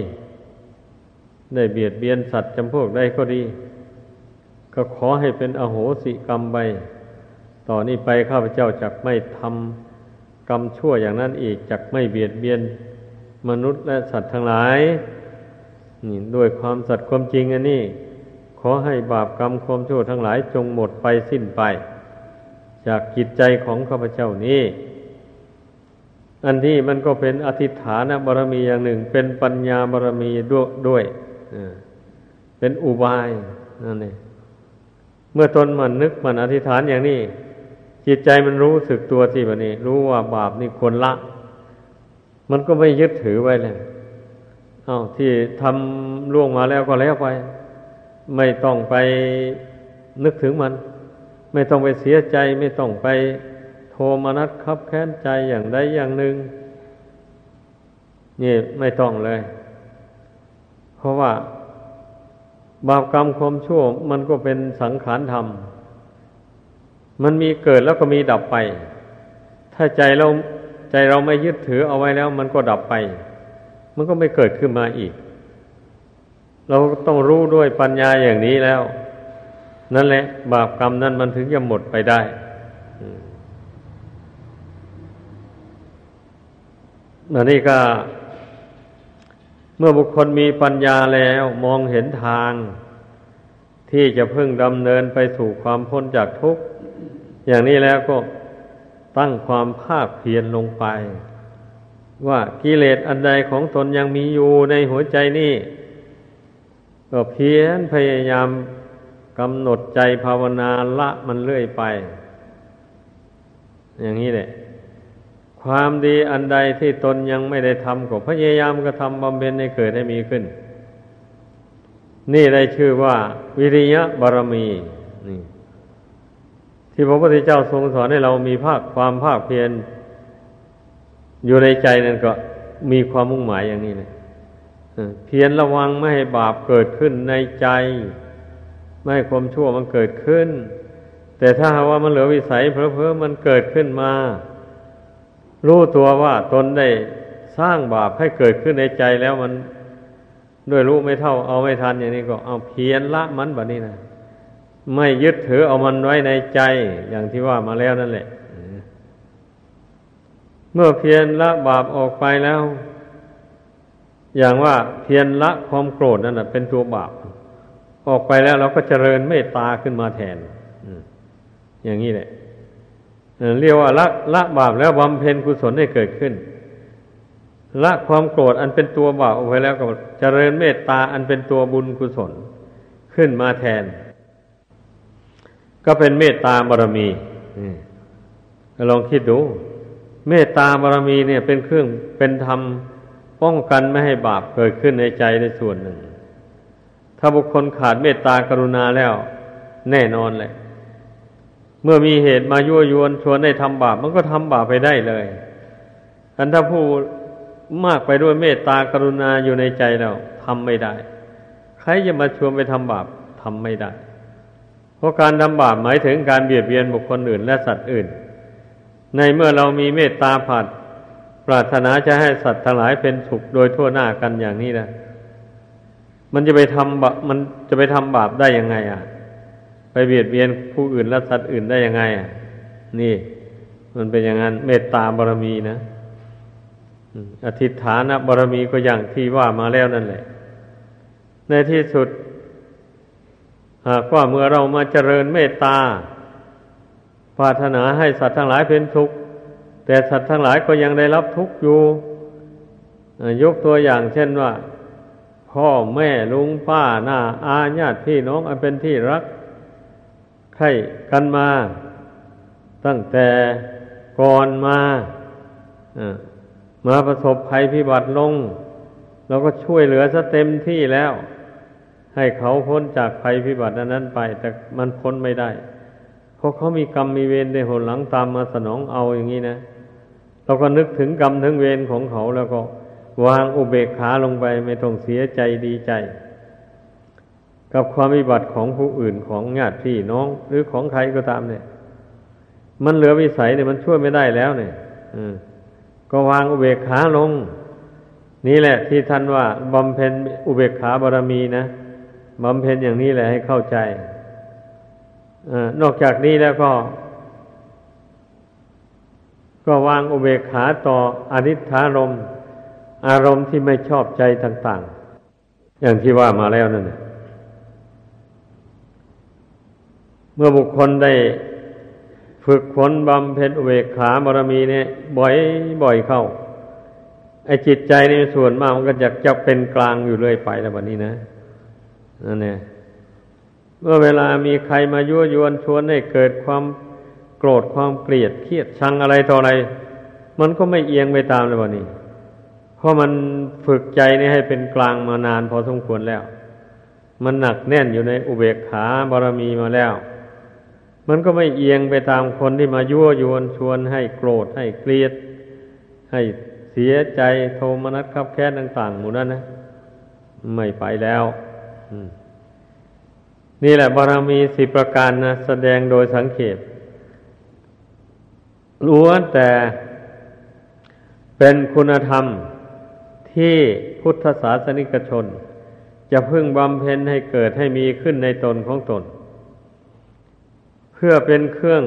ได้เบียดเบียนสัตว์จำพวกใดก็ดี ก็ขอให้เป็นอโหสิกรรมไปต่อนนี้ไปข้าพเจ้าจักไม่ทำกรรมชั่วอย่างนั้นอีกจักไม่เบียดเบียนมนุษย์และสัตว์ทั้งหลายนี่ด้วยความสัตย์ความจริงอันนี้ ขอให้บาปกรรมความชั่วทั้งหลายจงหมดไปสิ้นไป จากจิตใจของข้าพเจ้านี้ อันนี้มันก็เป็นอธิฐานบารมีอย่างหนึ่ง เป็นปัญญาบารมีด้วยวยเป็นอุบายนั่นเองเมื่อตนมันนึกมันอธิษฐานอย่างนี้จิตใจมันรู้สึกตัวที่แบบนี้ รู้ว่าบาปนี่ควรละ มันก็ไม่ยึดถือไว้เลยเอาที่ทำล่วงมาแล้วก็แล้วไป ไม่ต้องไปนึกถึงมัน ไม่ต้องไปเสียใจไม่ต้องไปโทมนัสคับแค้นใจอย่างใดอย่างหนึ่งนี่ไม่ต้องเลย เพราะว่าบาปกรรมความชั่วมันก็เป็นสังขารธรรม มันมีเกิดแล้วก็มีดับไป ถ้าใจเราใจเราไม่ยึดถือเอาไว้แล้ว มันก็ดับไป มันก็ไม่เกิดขึ้นมาอีก เราต้องรู้ด้วยปัญญาอย่างนี้แล้ว นั่นแหละ บาปกรรมนั้นมันถึงจะหมดไปได้อันนี้ก็ เมื่อบุคคลมีปัญญาแล้วมองเห็นทาง ที่จะพึ่งดำเนินไปสู่ความพ้นจากทุกข์ อย่างนี้แล้วก็ตั้งความภาคเพียรลงไป ว่ากิเลสอันใดของตนยังมีอยู่ในหัวใจนี่ ก็เพียรพยายาม กำหนดใจภาวนาละมันเรื่อยไป อย่างนี้แหละ ความดีอันใดที่ตนยังไม่ได้ทำก็พยายามกระทำบำเพ็ญให้เกิดให้มีขึ้น นี่ได้ชื่อว่า วิริยะบารมีนี่ที่พระพุทธเจ้าทรงสอนให้เรามีภาคความภาคเพียรอยู่ในใจนั่นก็มีความมุ่งหมายอย่างนี้เลยเพียรระวังไม่ให้บาปเกิดขึ้นในใจ ไม่ให้ความชั่วมันเกิดขึ้น แต่ถ้าว่ามันเหลือวิสัยเพอเพอมันเกิดขึ้นมา รู้ตัวว่าตนได้สร้างบาปให้เกิดขึ้นในใจแล้วมันด้วยรู้ไม่เท่าเอาไม่ทันอย่างนี้ก็เอาเพียรละมันแบบนี้นะไม่ยึดถือเอามันไว้ในใจอย่างที่ว่ามาแล้วนั่นแหละ เมื่อเพียรละบาปออกไปแล้ว อย่างว่าเพียรละความโกรธนั่นเป็นตัวบาป ออกไปแล้วเราก็เจริญเมตตาขึ้นมาแทนอย่างนี้แหละเรียกว่าละละบาปแล้วบำเพ็ญกุศลให้เกิดขึ้น ละความโกรธอันเป็นตัวบาปออกไปแล้วก็เจริญเมตตาอันเป็นตัวบุญกุศลขึ้นมาแทน ก็เป็นเมตตาบารมีลองคิดดู เมตตาบารมีเนี่ยเป็นเครื่องเป็นธรรมป้องกันไม่ให้บาปเกิดขึ้นในใจในส่วนหนึ่ง ถ้าบุคคลขาดเมตตากรุณาแล้ว แน่นอนเลย เมื่อมีเหตุมายั่วยวนชวนให้ทำบาป มันก็ทำบาปไปได้เลยอันถ้าผู้มากไปด้วยเมตตากรุณาอยู่ในใจเราทำไม่ได้ ใครจะมาชวนไปทำบาปทำไม่ได้ เพราะการทำบาปหมายถึงการเบียดเบียนบุคคลอื่นและสัตว์อื่น ในเมื่อเรามีเมตตาผัดปรารถนาจะให้สัตว์ทั้งหลายเป็นสุขโดยทั่วหน้ากันอย่างนี้นะ มันจะไปทำบาปมันจะไปทำบาปได้ยังไง อะ ไปเบียดเบียนผู้อื่นและสัตว์อื่นได้ยังไงอะ นี่ มันเป็นอย่างนั้น เมตตาบารมีนะอธิษฐานบารมีก็อย่างที่ว่ามาแล้วนั่นแหละ ในที่สุดหากว่าเมื่อเรามาเจริญเมตตาปรารถนาให้สัตว์ทั้งหลายเป็นทุกข์แต่สัตว์ทั้งหลายก็ยังได้รับทุกข์อยู่ยกตัวอย่างเช่นว่า พ่อแม่ลุงป้าหน้าอาญาติพี่น้องอันเป็นที่รักใครกันมา ตั้งแต่ก่อนมามาประสบภัยพิบัติลงเราก็ช่วยเหลือซะเต็มที่แล้ว ให้เขาพ้นจากภัยพิบัตินั้นไป แต่มันพ้นไม่ได้ เพราะเขามีกรรมมีเวรในหนหลังตามมาสนองเอาอย่างนี้นะ เราก็นึกถึงกรรมถึงเวรของเขาแล้วก็ วางอุเบกขาลงไปไม่ต้องเสียใจดีใจ กับความวิบัติของผู้อื่นของญาติพี่น้อง หรือของใครก็ตามเนี่ย มันเหลือวิสัยเนี่ยมันช่วยไม่ได้แล้วเนี่ยอืมก็วางอุเบกขาลง นี่แหละ ที่ท่านว่าบำเพ็ญอุเบกขาบารมีนะบำเพ็ญอย่างนี้แหละให้เข้าใจอนอกจากนี้แล้วก็ ก็วางอุเบกขาต่ออนิธารม อารมณ์ที่ไม่ชอบใจต่างๆ อย่างที่ว่ามาแล้วนั่นเมื่อบุคคลได้ฝึกฝนบำเพ็ญอุเบกขาบารมีเนี่ยบ่อยบ่อยเข้าไอ้จิตใจในส่วนมากมันก็จะจะเป็นกลางอยู่เรื่อยไปแล้ววันนี้นะนั่นเนี่ยเมื่อเวลามีใครมายั่วยวนชวนให้เกิดความโกรธความเกลียดเครียดชังอะไรต่ออะไร มันก็ไม่เอียงไปตามเลยวันนี้ เพราะมันฝึกใจนี่ให้เป็นกลางมานานพอสมควรแล้ว มันหนักแน่นอยู่ในอุเบกขาบารมีมาแล้ว มันก็ไม่เอียงไปตามคนที่มายั่วยวนชวนให้โกรธให้เกลียด ให้เสียใจโทมนัสขับแค้นต่างๆหมู่นั้นนะ ไม่ไปแล้วนี่แหละบารมีสิประการนะแสดงโดยสังเขปล้วนแต่เป็นคุณธรรม ที่พุทธศาสนิกชน จะพึ่งบำเพ็ญให้เกิดให้มีขึ้นในตนของตน เพื่อเป็นเครื่อง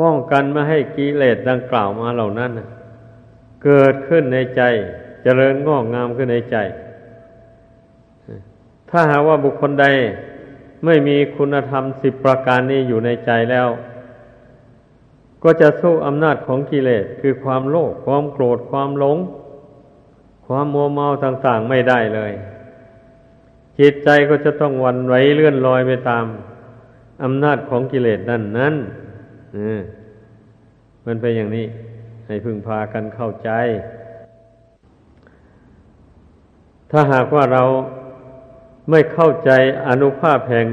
ป้องกันไม่ให้กิเลสดังกล่าวมาเหล่านั้น เกิดขึ้นในใจจเจริญงอกงามขึ้นในใจ ถ้าหากว่าบุคคลใดไม่มีคุณธรรมสิบประการนี้อยู่ในใจแล้ว ก็จะสู้อำนาจของกิเลสคือความโลภความโกรธความหลง ความมัวเมาต่างๆไม่ได้เลย จิตใจก็จะต้องวันไหวเลื่อนลอยไปตามอำนาจของกิเลสนั่นนั้นมันเป็นอย่างนี้ ให้พึงพากันเข้าใจ ถ้าหากว่าเราไม่เข้าใจอนุภาพแห่ง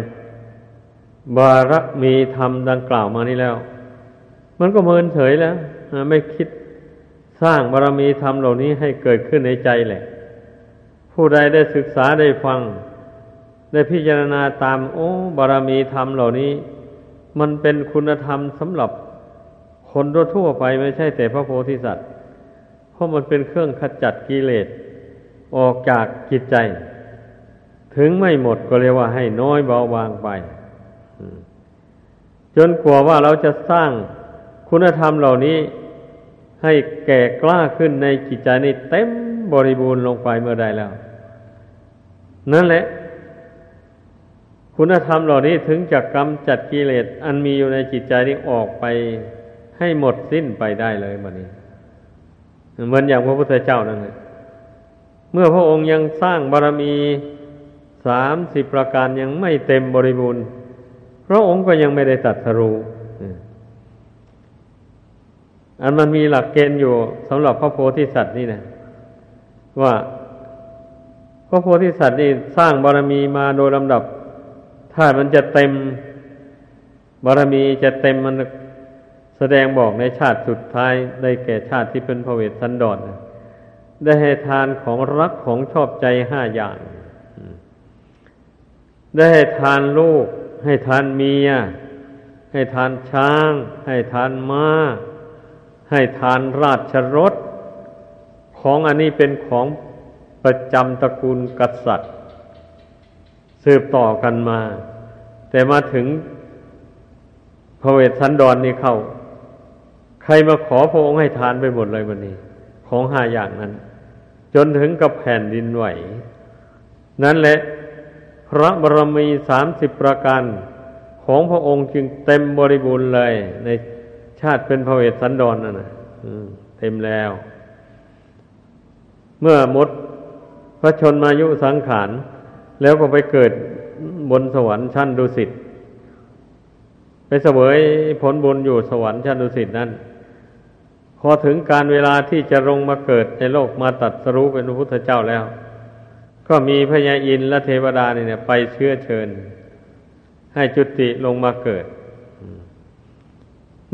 บารมีธรรมดังกล่าวมานี้แล้ว มันก็เมินเฉยแล้ว ไม่คิด สร้างบารมีธรรมเหล่านี้ให้เกิดขึ้นในใจแหละ ผู้ใดได้ศึกษาได้ฟัง ได้พิจารณาตามโอ้บารมีธรรมเหล่านี้ มันเป็นคุณธรรมสำหรับคนทั่วไปไม่ใช่แต่พระโพธิสัตว์ เพราะมันเป็นเครื่องขจัดกิเลสออกจากจิตใจ ถึงไม่หมดก็เรียกว่าให้น้อยเบาบางไป จนกลัวว่าเราจะสร้างคุณธรรมเหล่านี้ ให้แก่กล้าขึ้นในจิตใจนี้เต็มบริบูรณ์ลงไปเมื่อใดแล้ว นั่นแหละ คุณธรรมเหล่านี้ถึงจะกกำจัดกิเลสอันมีอยู่ในจิตใจนี้ออกไปให้หมดสิ้นไปได้เลยมันนี้เหมือนอย่างพระพุทธเจ้านั่นแหละเมื่อพระองค์ยังสร้างบารมีสามสิบประการยังไม่เต็มบริบูรณ์พระองค์ก็ยังไม่ได้ตัดสรู้ อันมันมีหลักเกณฑ์อยู่สำหรับพระโพธิสัตว์นี่นะว่าพระโพธิสัตว์นี่สร้างบารมีมาโดยลำดับ ถ้ามันจะเต็มบารมีจะเต็มมันแสดงบอกในชาติสุดท้ายได้แก่ชาติที่เป็นพระเวสสันดรได้ให้ทานของรักของชอบใจห้าอย่าง ได้ให้ทานลูก ให้ทานเมีย ให้ทานช้าง ให้ทานมา้า ให้ทานราชรถของอันนี้เป็นของประจำตระกูลกษัตริย์ สืบต่อกันมา แต่มาถึงพระเวสสันดรนนี่เข้า ใครมาขอพระองค์ให้ทานไปหมดเลยวันนี้ ของห้าอย่างนั้น จนถึงกับแผ่นดินไหว นั่นแหละพระบรมีสามสิบประการของพระองค์จึงเต็มบริบูรณ์เลยในาติเป็นพระเวสสันดรนนั่นนะเต็มแล้ว เมื่อมดพระชนมายุสังขาร แล้วก็ไปเกิดบนสวรรค์ชั้นดุสิตไปเสวยผลบุญอยู่สวรรค์ชั้นดุสิตนั้นพอถึงการเวลาที่จะลงมาเกิดในโลกมาตัดสรู้เป็นพระพุทธเจ้าแล้ว ก็มีพญาอินและเทวดาเนี่ยไปเชื้อเชิญ ให้จุติลงมาเกิด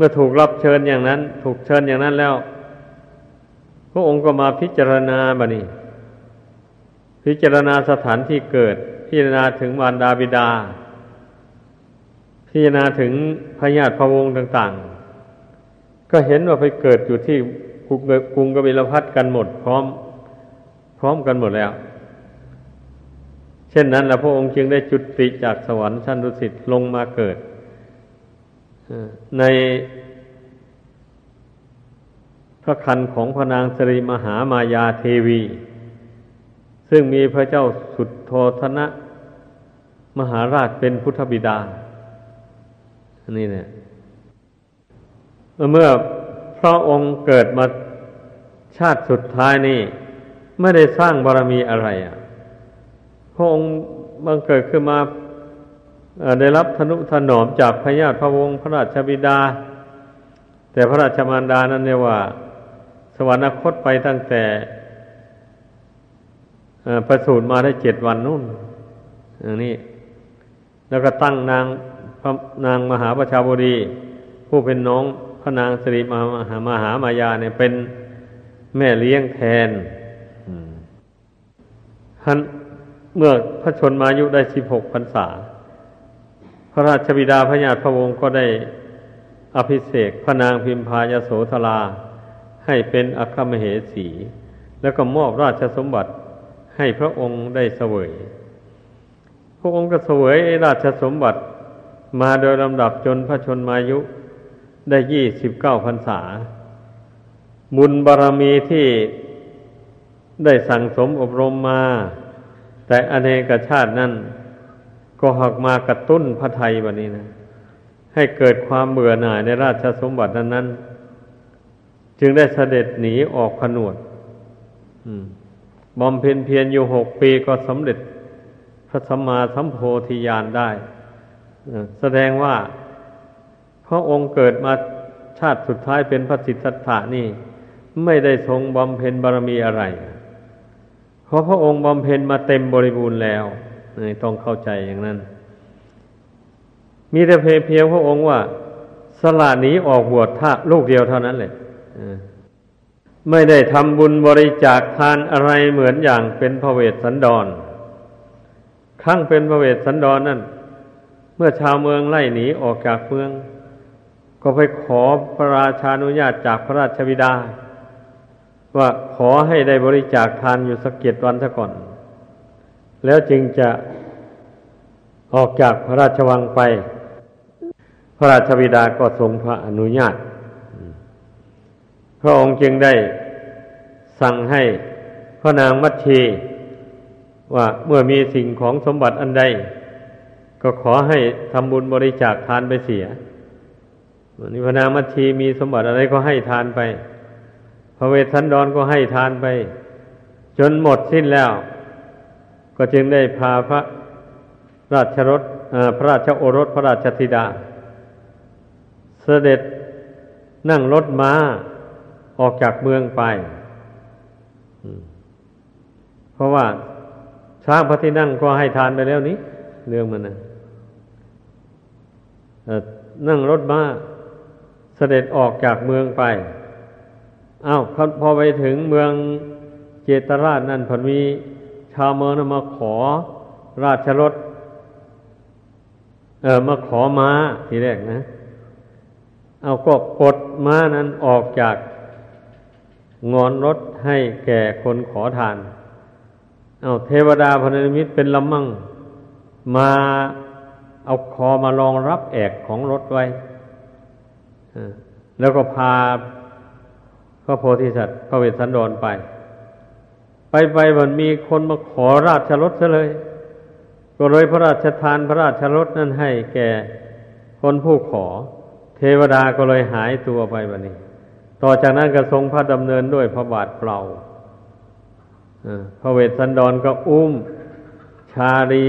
มื่อถูกรับเชิญอย่างนั้น ถูกเชิญอย่างนั้นแล้ว พระองค์ก็มาพิจารณาบะนี่พิจารณาสถานที่เกิด พิจารณาถึงวานดาบิดา พิจารณาถึงพญาติพระวงศ์ต่าง ๆ ก็เห็นว่าไปเกิดอยู่ที่กรุงกบิลพัทกันหมด พร้อม พร้อมกันหมดแล้ว เช่นนั้นแหละพระองค์จึงได้จุติจากสวรรค์ชั้นดุสิตลงมาเกิด ในพระคันของพระนางสรีมหามายาเทวี ซึ่งมีพระเจ้าสุดโทธนะ มหาราชเป็นพุทธบิดา นี่เนี่ยเมื่อพระองค์เกิดมาชาติสุดท้ายนี่ไม่ได้สร้างบารมีอะไรอะ พระองค์บังเกิดขึ้นมา ได้รับธนุถนอมจากพญาติพระวงศ์พระราชบิดา แต่พระราชมารดานั้นเนี่ยว่า สวรรคตไปตั้งแต่ประสูติมาได้เจ็ดวันนู่นอย่างนี้ แล้วก็ตั้งนางพระนางมหาประชาบดีผู้เป็นน้องพระนางสิริมหามหามายาเนี่ยเป็นแม่เลี้ยงแทนท่านเมื่อพระชนมายุได้สิบหกพรรษา พระราชบิดาพระญาติพระวงศ์ก็ได้อภิเษกพระนางพิมพายโสธรา ให้เป็นอัครมเหสี แล้วก็มอบราชสมบัติให้พระองค์ได้เสวย พระองค์ก็เสวยราชสมบัติมาโดยลำดับจนพระชนมายุได้ยี่สิบเก้าพรรษา บุญบารรมีที่ได้สั่งสมอบรมมา แต่อเนกชาตินั้น ก็หักมากระตุ้นพระไทยวันนี้นะ ให้เกิดความเบื่อหน่ายในราชสมบัตินั้นนั้นจึงได้เสด็จหนีออกผนวดบำเพ็ญเพียรอยู่หกปีก็สำเร็จพระสัมมาสัมโพธิญาณได้ แสดงว่าพระองค์เกิดมาชาติสุดท้ายเป็นพระสิทธัตถะนี่ ไม่ได้ทรงบำเพ็ญบารมีอะไร เพราะพระองค์บำเพ็ญมาเต็มบริบูรณ์แล้ว ต้องเข้าใจอย่างนั้น มีแต่เพเพียงพระองค์ว่า สละหนีออกบวชท่าลูกเดียวเท่านั้นเลยไม่ได้ทำบุญบริจาคทานอะไรเหมือนอย่างเป็นพระเวสสันดรครั้งเป็นพระเวสสันดรนนั่น เมื่อชาวเมืองไล่หนีออกจากเมือง ก็ไปขอพระราชานุญาตจากพระราชบิดา ว่าขอให้ได้บริจาคทานอยู่สักเกียรติวันซะก่อน แล้วจึงจะออกจากพระราชวังไป พระราชบิดาก็ทรงพระอนุญาต พระองค์จึงได้สั่งให้พระนางมัชชีว่าเมื่อมีสิ่งของสมบัติอันใด ก็ขอให้ทำบุญบริจาคทานไปเสียนิพนามัชีมีสมบัติอะไรก็ให้ทานไป พระเวสสันดรก็ให้ทานไป จนหมดสิ้นแล้ว ก็จึงได้พาพระราชรถพระราชโอรสพระราชธิดา เสด็จนั่งรถม้าออกจากเมืองไป เพราะว่าช้างพระที่นั่งก็ให้ทานไปแล้วนี้เรื่องมันนะนั่งรถม้าเสด็จออกจากเมืองไปอา้าวพอไปถึงเมืองเจตราชนั่นผลมี ชาวเมืองมาขอราชรถเออมาขอม้าทีแรกนะ เอาก็ปลดม้านั้นออกจากงอนรถให้แก่คนขอทาน เอาเทวดาพนนมิตรเป็นลำมั่ง มาเอาคอมารองรับแอกของรถไว้แล้วก็พาพระโพธิสัตว์พระเวสสันดรไป ไปไปมันมีคนมาขอราชรถซะเลย ก็เลยพระราชทานพระราชรถนั้นให้แก่คนผู้ขอ เทวดาก็เลยหายตัวไปวันนี้ ต่อจากนั้นก็ทรงพระดำเนินด้วยพระบาทเปล่าพระเวสสันดรก็อุ้ม ชาลี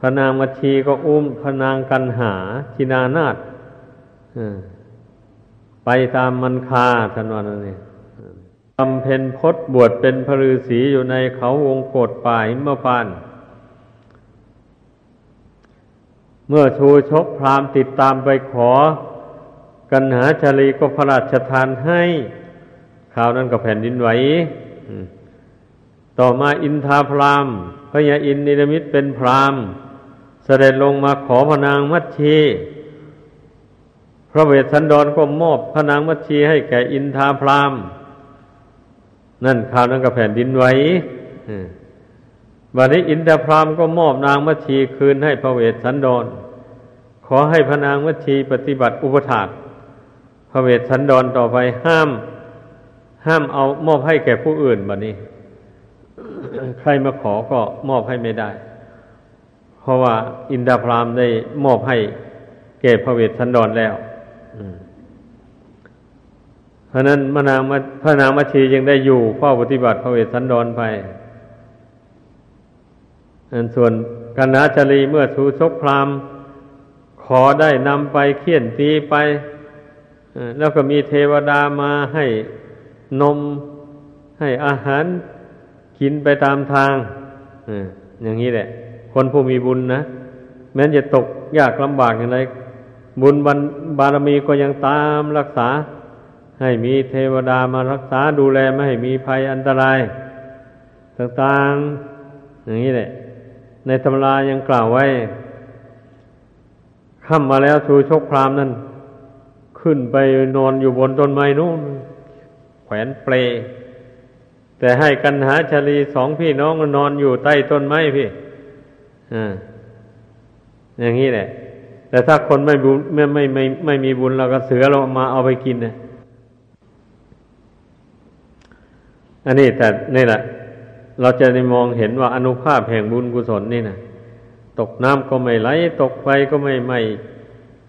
พระนางมัชีก็อุ้มพระนางกันหาชินานาถไปตามมันคาท่านว่านั่นเอง บำเพ็ญพศบวชเป็นพฤาษีอยู่ในเขาวงโกดป่าหิมพาน เมื่อชูชกพรามติดตามไปขอ กันหาชลีก็พระราชทานให้ข่าวนั้นก็แผ่นดินไหวต่อมาอินทาพรามพระยาอินนิรมิตเป็นพรามเสด็จลงมาขอพระนางมัชชีพระเวสสันดรก็มอบพระนางมัชชีให้แก่อินทาพราม นั่นข่าวนั้นก็แผ่นดินไหววันนี้อินทาพรามก็มอบนางมัชชีคืนให้พระเวสสันดร ขอให้พระนางมัชชีปฏิบัติอุปถากพระเวสสันดรต่อไปห้าม ห้ามเอามอบให้แก่ผู้อื่นบัดนี้ ใครมาขอก็มอบให้ไม่ได้ เพราะว่าอินทาพรามได้มอบให้แก่พระเวสสันดรแล้ว เพราะนั้นมนางพระนางมัชียังได้อยู่เฝ้าปฏิบัติพระเวสสันดรไปอันส่วนกันนาจารีเมื่อทูชกพรามขอได้นำไปเคี่ยนตีไปแล้วก็มีเทวดามาให้นมให้อาหารกินไปตามทางอย่างนี้แหละ คนผู้มีบุญนะ แม้จะตกยากลำบากอย่างไร บุญบารมีก็ยังตามรักษา ให้มีเทวดามารักษาดูแลไม่ให้มีภัยอันตราย ต่างๆ อย่างนี้แหละ ในตำรายังกล่าวไว้ค่ำมาแล้วชูชกพรามนั่น ขึ้นไปนอนอยู่บนต้นไม้นู่น แขวนเปล แต่ให้กันหาชลีสองพี่น้องนอนอยู่ใต้ต้นไม้พี่อ่าอย่างนี้แหละ แต่ถ้าคนไม่บุญไม่ไม่ไม่ไม่มีบุญเราก็เสือเรามาเอาไปกินนะ อันนี้แต่นี่แหละ เราจะได้มองเห็นว่าอนุภาพแห่งบุญกุศลนี่นะตกน้ำก็ไม่ไหล ตกไฟก็ไม่ไหม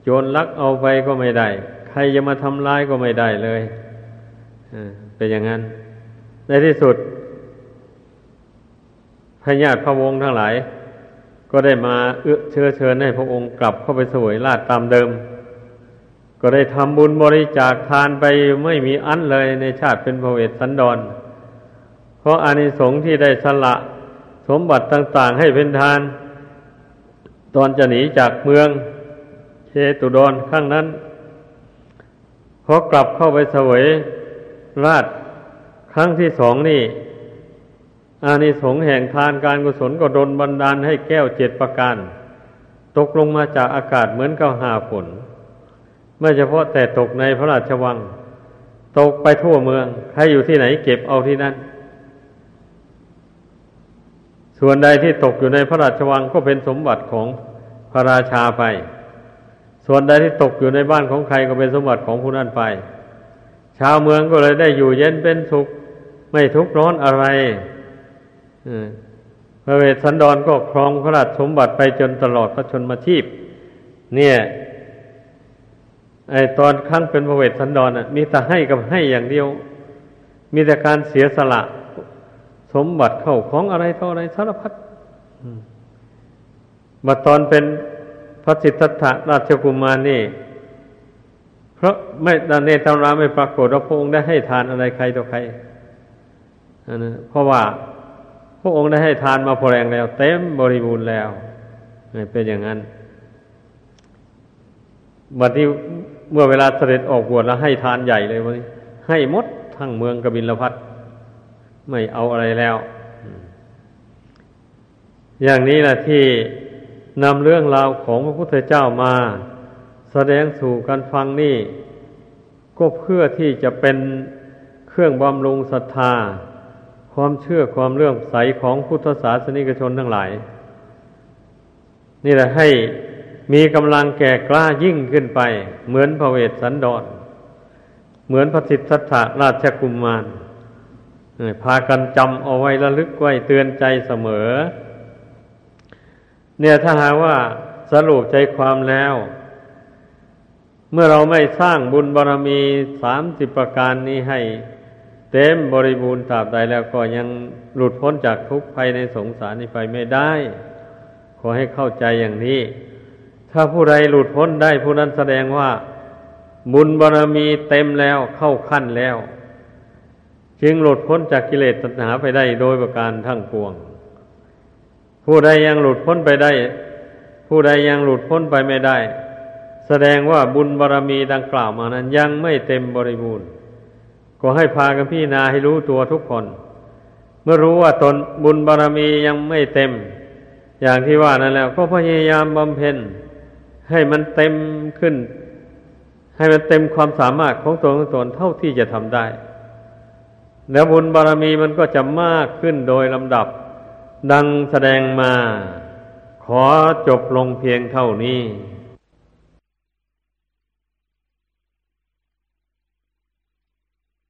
โจรลักเอาไปก็ไม่ได้ ใครจะมาทำลายก็ไม่ได้เลยเป็นอย่างนั้น ในที่สุดพญาติพระวงศ์ทั้งหลาย ก็ได้มาเอื้อเชื้อเชิญให้พระองค์กลับเข้าไปสวยราชตามเดิม ก็ได้ทำบุญบริจาคทานไปไม่มีอันเลยในชาติเป็นพระเวสสันดร เพราะอานิสงส์ที่ได้สละ สมบัติต่าง ๆ ให้เป็นทาน ตอนจะหนีจากเมืองเชตุดรข้างนั้นพอกลับเข้าไปเสวยราชครั้งที่สองนี่ อานิสงส์แห่งทานการกุศลก็ดนบันดาลให้แก้วเจ็ดประการ ตกลงมาจากอากาศเหมือนกับหาฝนไม่เฉพาะแต่ตกในพระราชวัง ตกไปทั่วเมือง ใครอยู่ที่ไหนเก็บเอาที่นั่น ส่วนใดที่ตกอยู่ในพระราชวังก็เป็นสมบัติของพระราชาไป ส่วนใดที่ตกอยู่ในบ้านของใครก็เป็นสมบัติของผู้นั้นไป ชาวเมืองก็เลยได้อยู่เย็นเป็นสุข ไม่ทุกข์ร้อนอะไรพระเวสสันดรก็ครองพระราชสมบัติไปจนตลอดพระชนมาชีพ เนี่ยไอตอนครั้งเป็นพระเวสสันดรน่ะมีแต่ให้กับให้อย่างเดียว มีแต่การเสียสละ สมบัติเข้าของอะไรเท่าอะไรสารพัดบัดตอนเป็นพระสิทธัตถะราชกุมารนี่ เพราะไม่ดานเนตราไม่ปรากฏว่าพระองค์ได้ให้ทานอะไรใครต่อใครนะเพราะว่าพระองค์ได้ให้ทานมาพอแรงแล้ว เต็มบริบูรณ์แล้วเป็นอย่างนั้นบัดนี้เมื่อเวลาเสด็จออกบวชแล้วให้ทานใหญ่เลยวันนี้ให้มดทั้งเมืองกบินลพัท ไม่เอาอะไรแล้ว อย่างนี้แหละที่นำเรื่องราวของพระพุทธเจ้ามา แสดงสู่กันฟังนี่ ก็เพื่อที่จะเป็นเครื่องบำรุงศรัทธา ความเชื่อความเลื่อมใสของพุทธศาสนิกชนทั้งหลาย นี่แหละให้มีกำลังแก่กล้ายิ่งขึ้นไป เหมือนพระเวสสันดร เหมือนพระสิทธัตถะราชกุมมาร พากันจำเอาไว้ระลึกไว้เตือนใจเสมอ เนี่ยถ้าหาว่าสรุปใจความแล้ว เมื่อเราไม่สร้างบุญบารรมีสามสิบประการนี้ให้เต็มบริบูรณ์ตราบใดแล้วก็ยังหลุดพ้นจากทุกข์ภัยในสงสารนี้ไปไม่ได้ ขอให้เข้าใจอย่างนี้ ถ้าผู้ใดหลุดพ้นได้ผู้นั้นแสดงว่า บุญบารรมีเต็มแล้วเข้าขั้นแล้ว จึงหลุดพ้นจากกิเลสตัณหาไปได้โดยประการทั้งปวง ผู้ใดยังหลุดพ้นไปได้ ผู้ใดยังหลุดพ้นไปไม่ได้ แสดงว่าบุญบารรมีดังกล่าวมานั้นยังไม่เต็มบริบูรณ์ ก็ให้พากันพี่นาให้รู้ตัวทุกคน เมื่อรู้ว่าตนบุญบารรมียังไม่เต็ม อย่างที่ว่านั้นแล้ว ก็พยายามบำเพ็ญให้มันเต็มขึ้น ให้มันเต็มความสามารถของตัวของตนเท่าที่จะทำได้ แล้วบุญบารมีมันก็จะมากขึ้นโดยลำดับ ดังแสดงมา ขอจบลงเพียงเท่านี้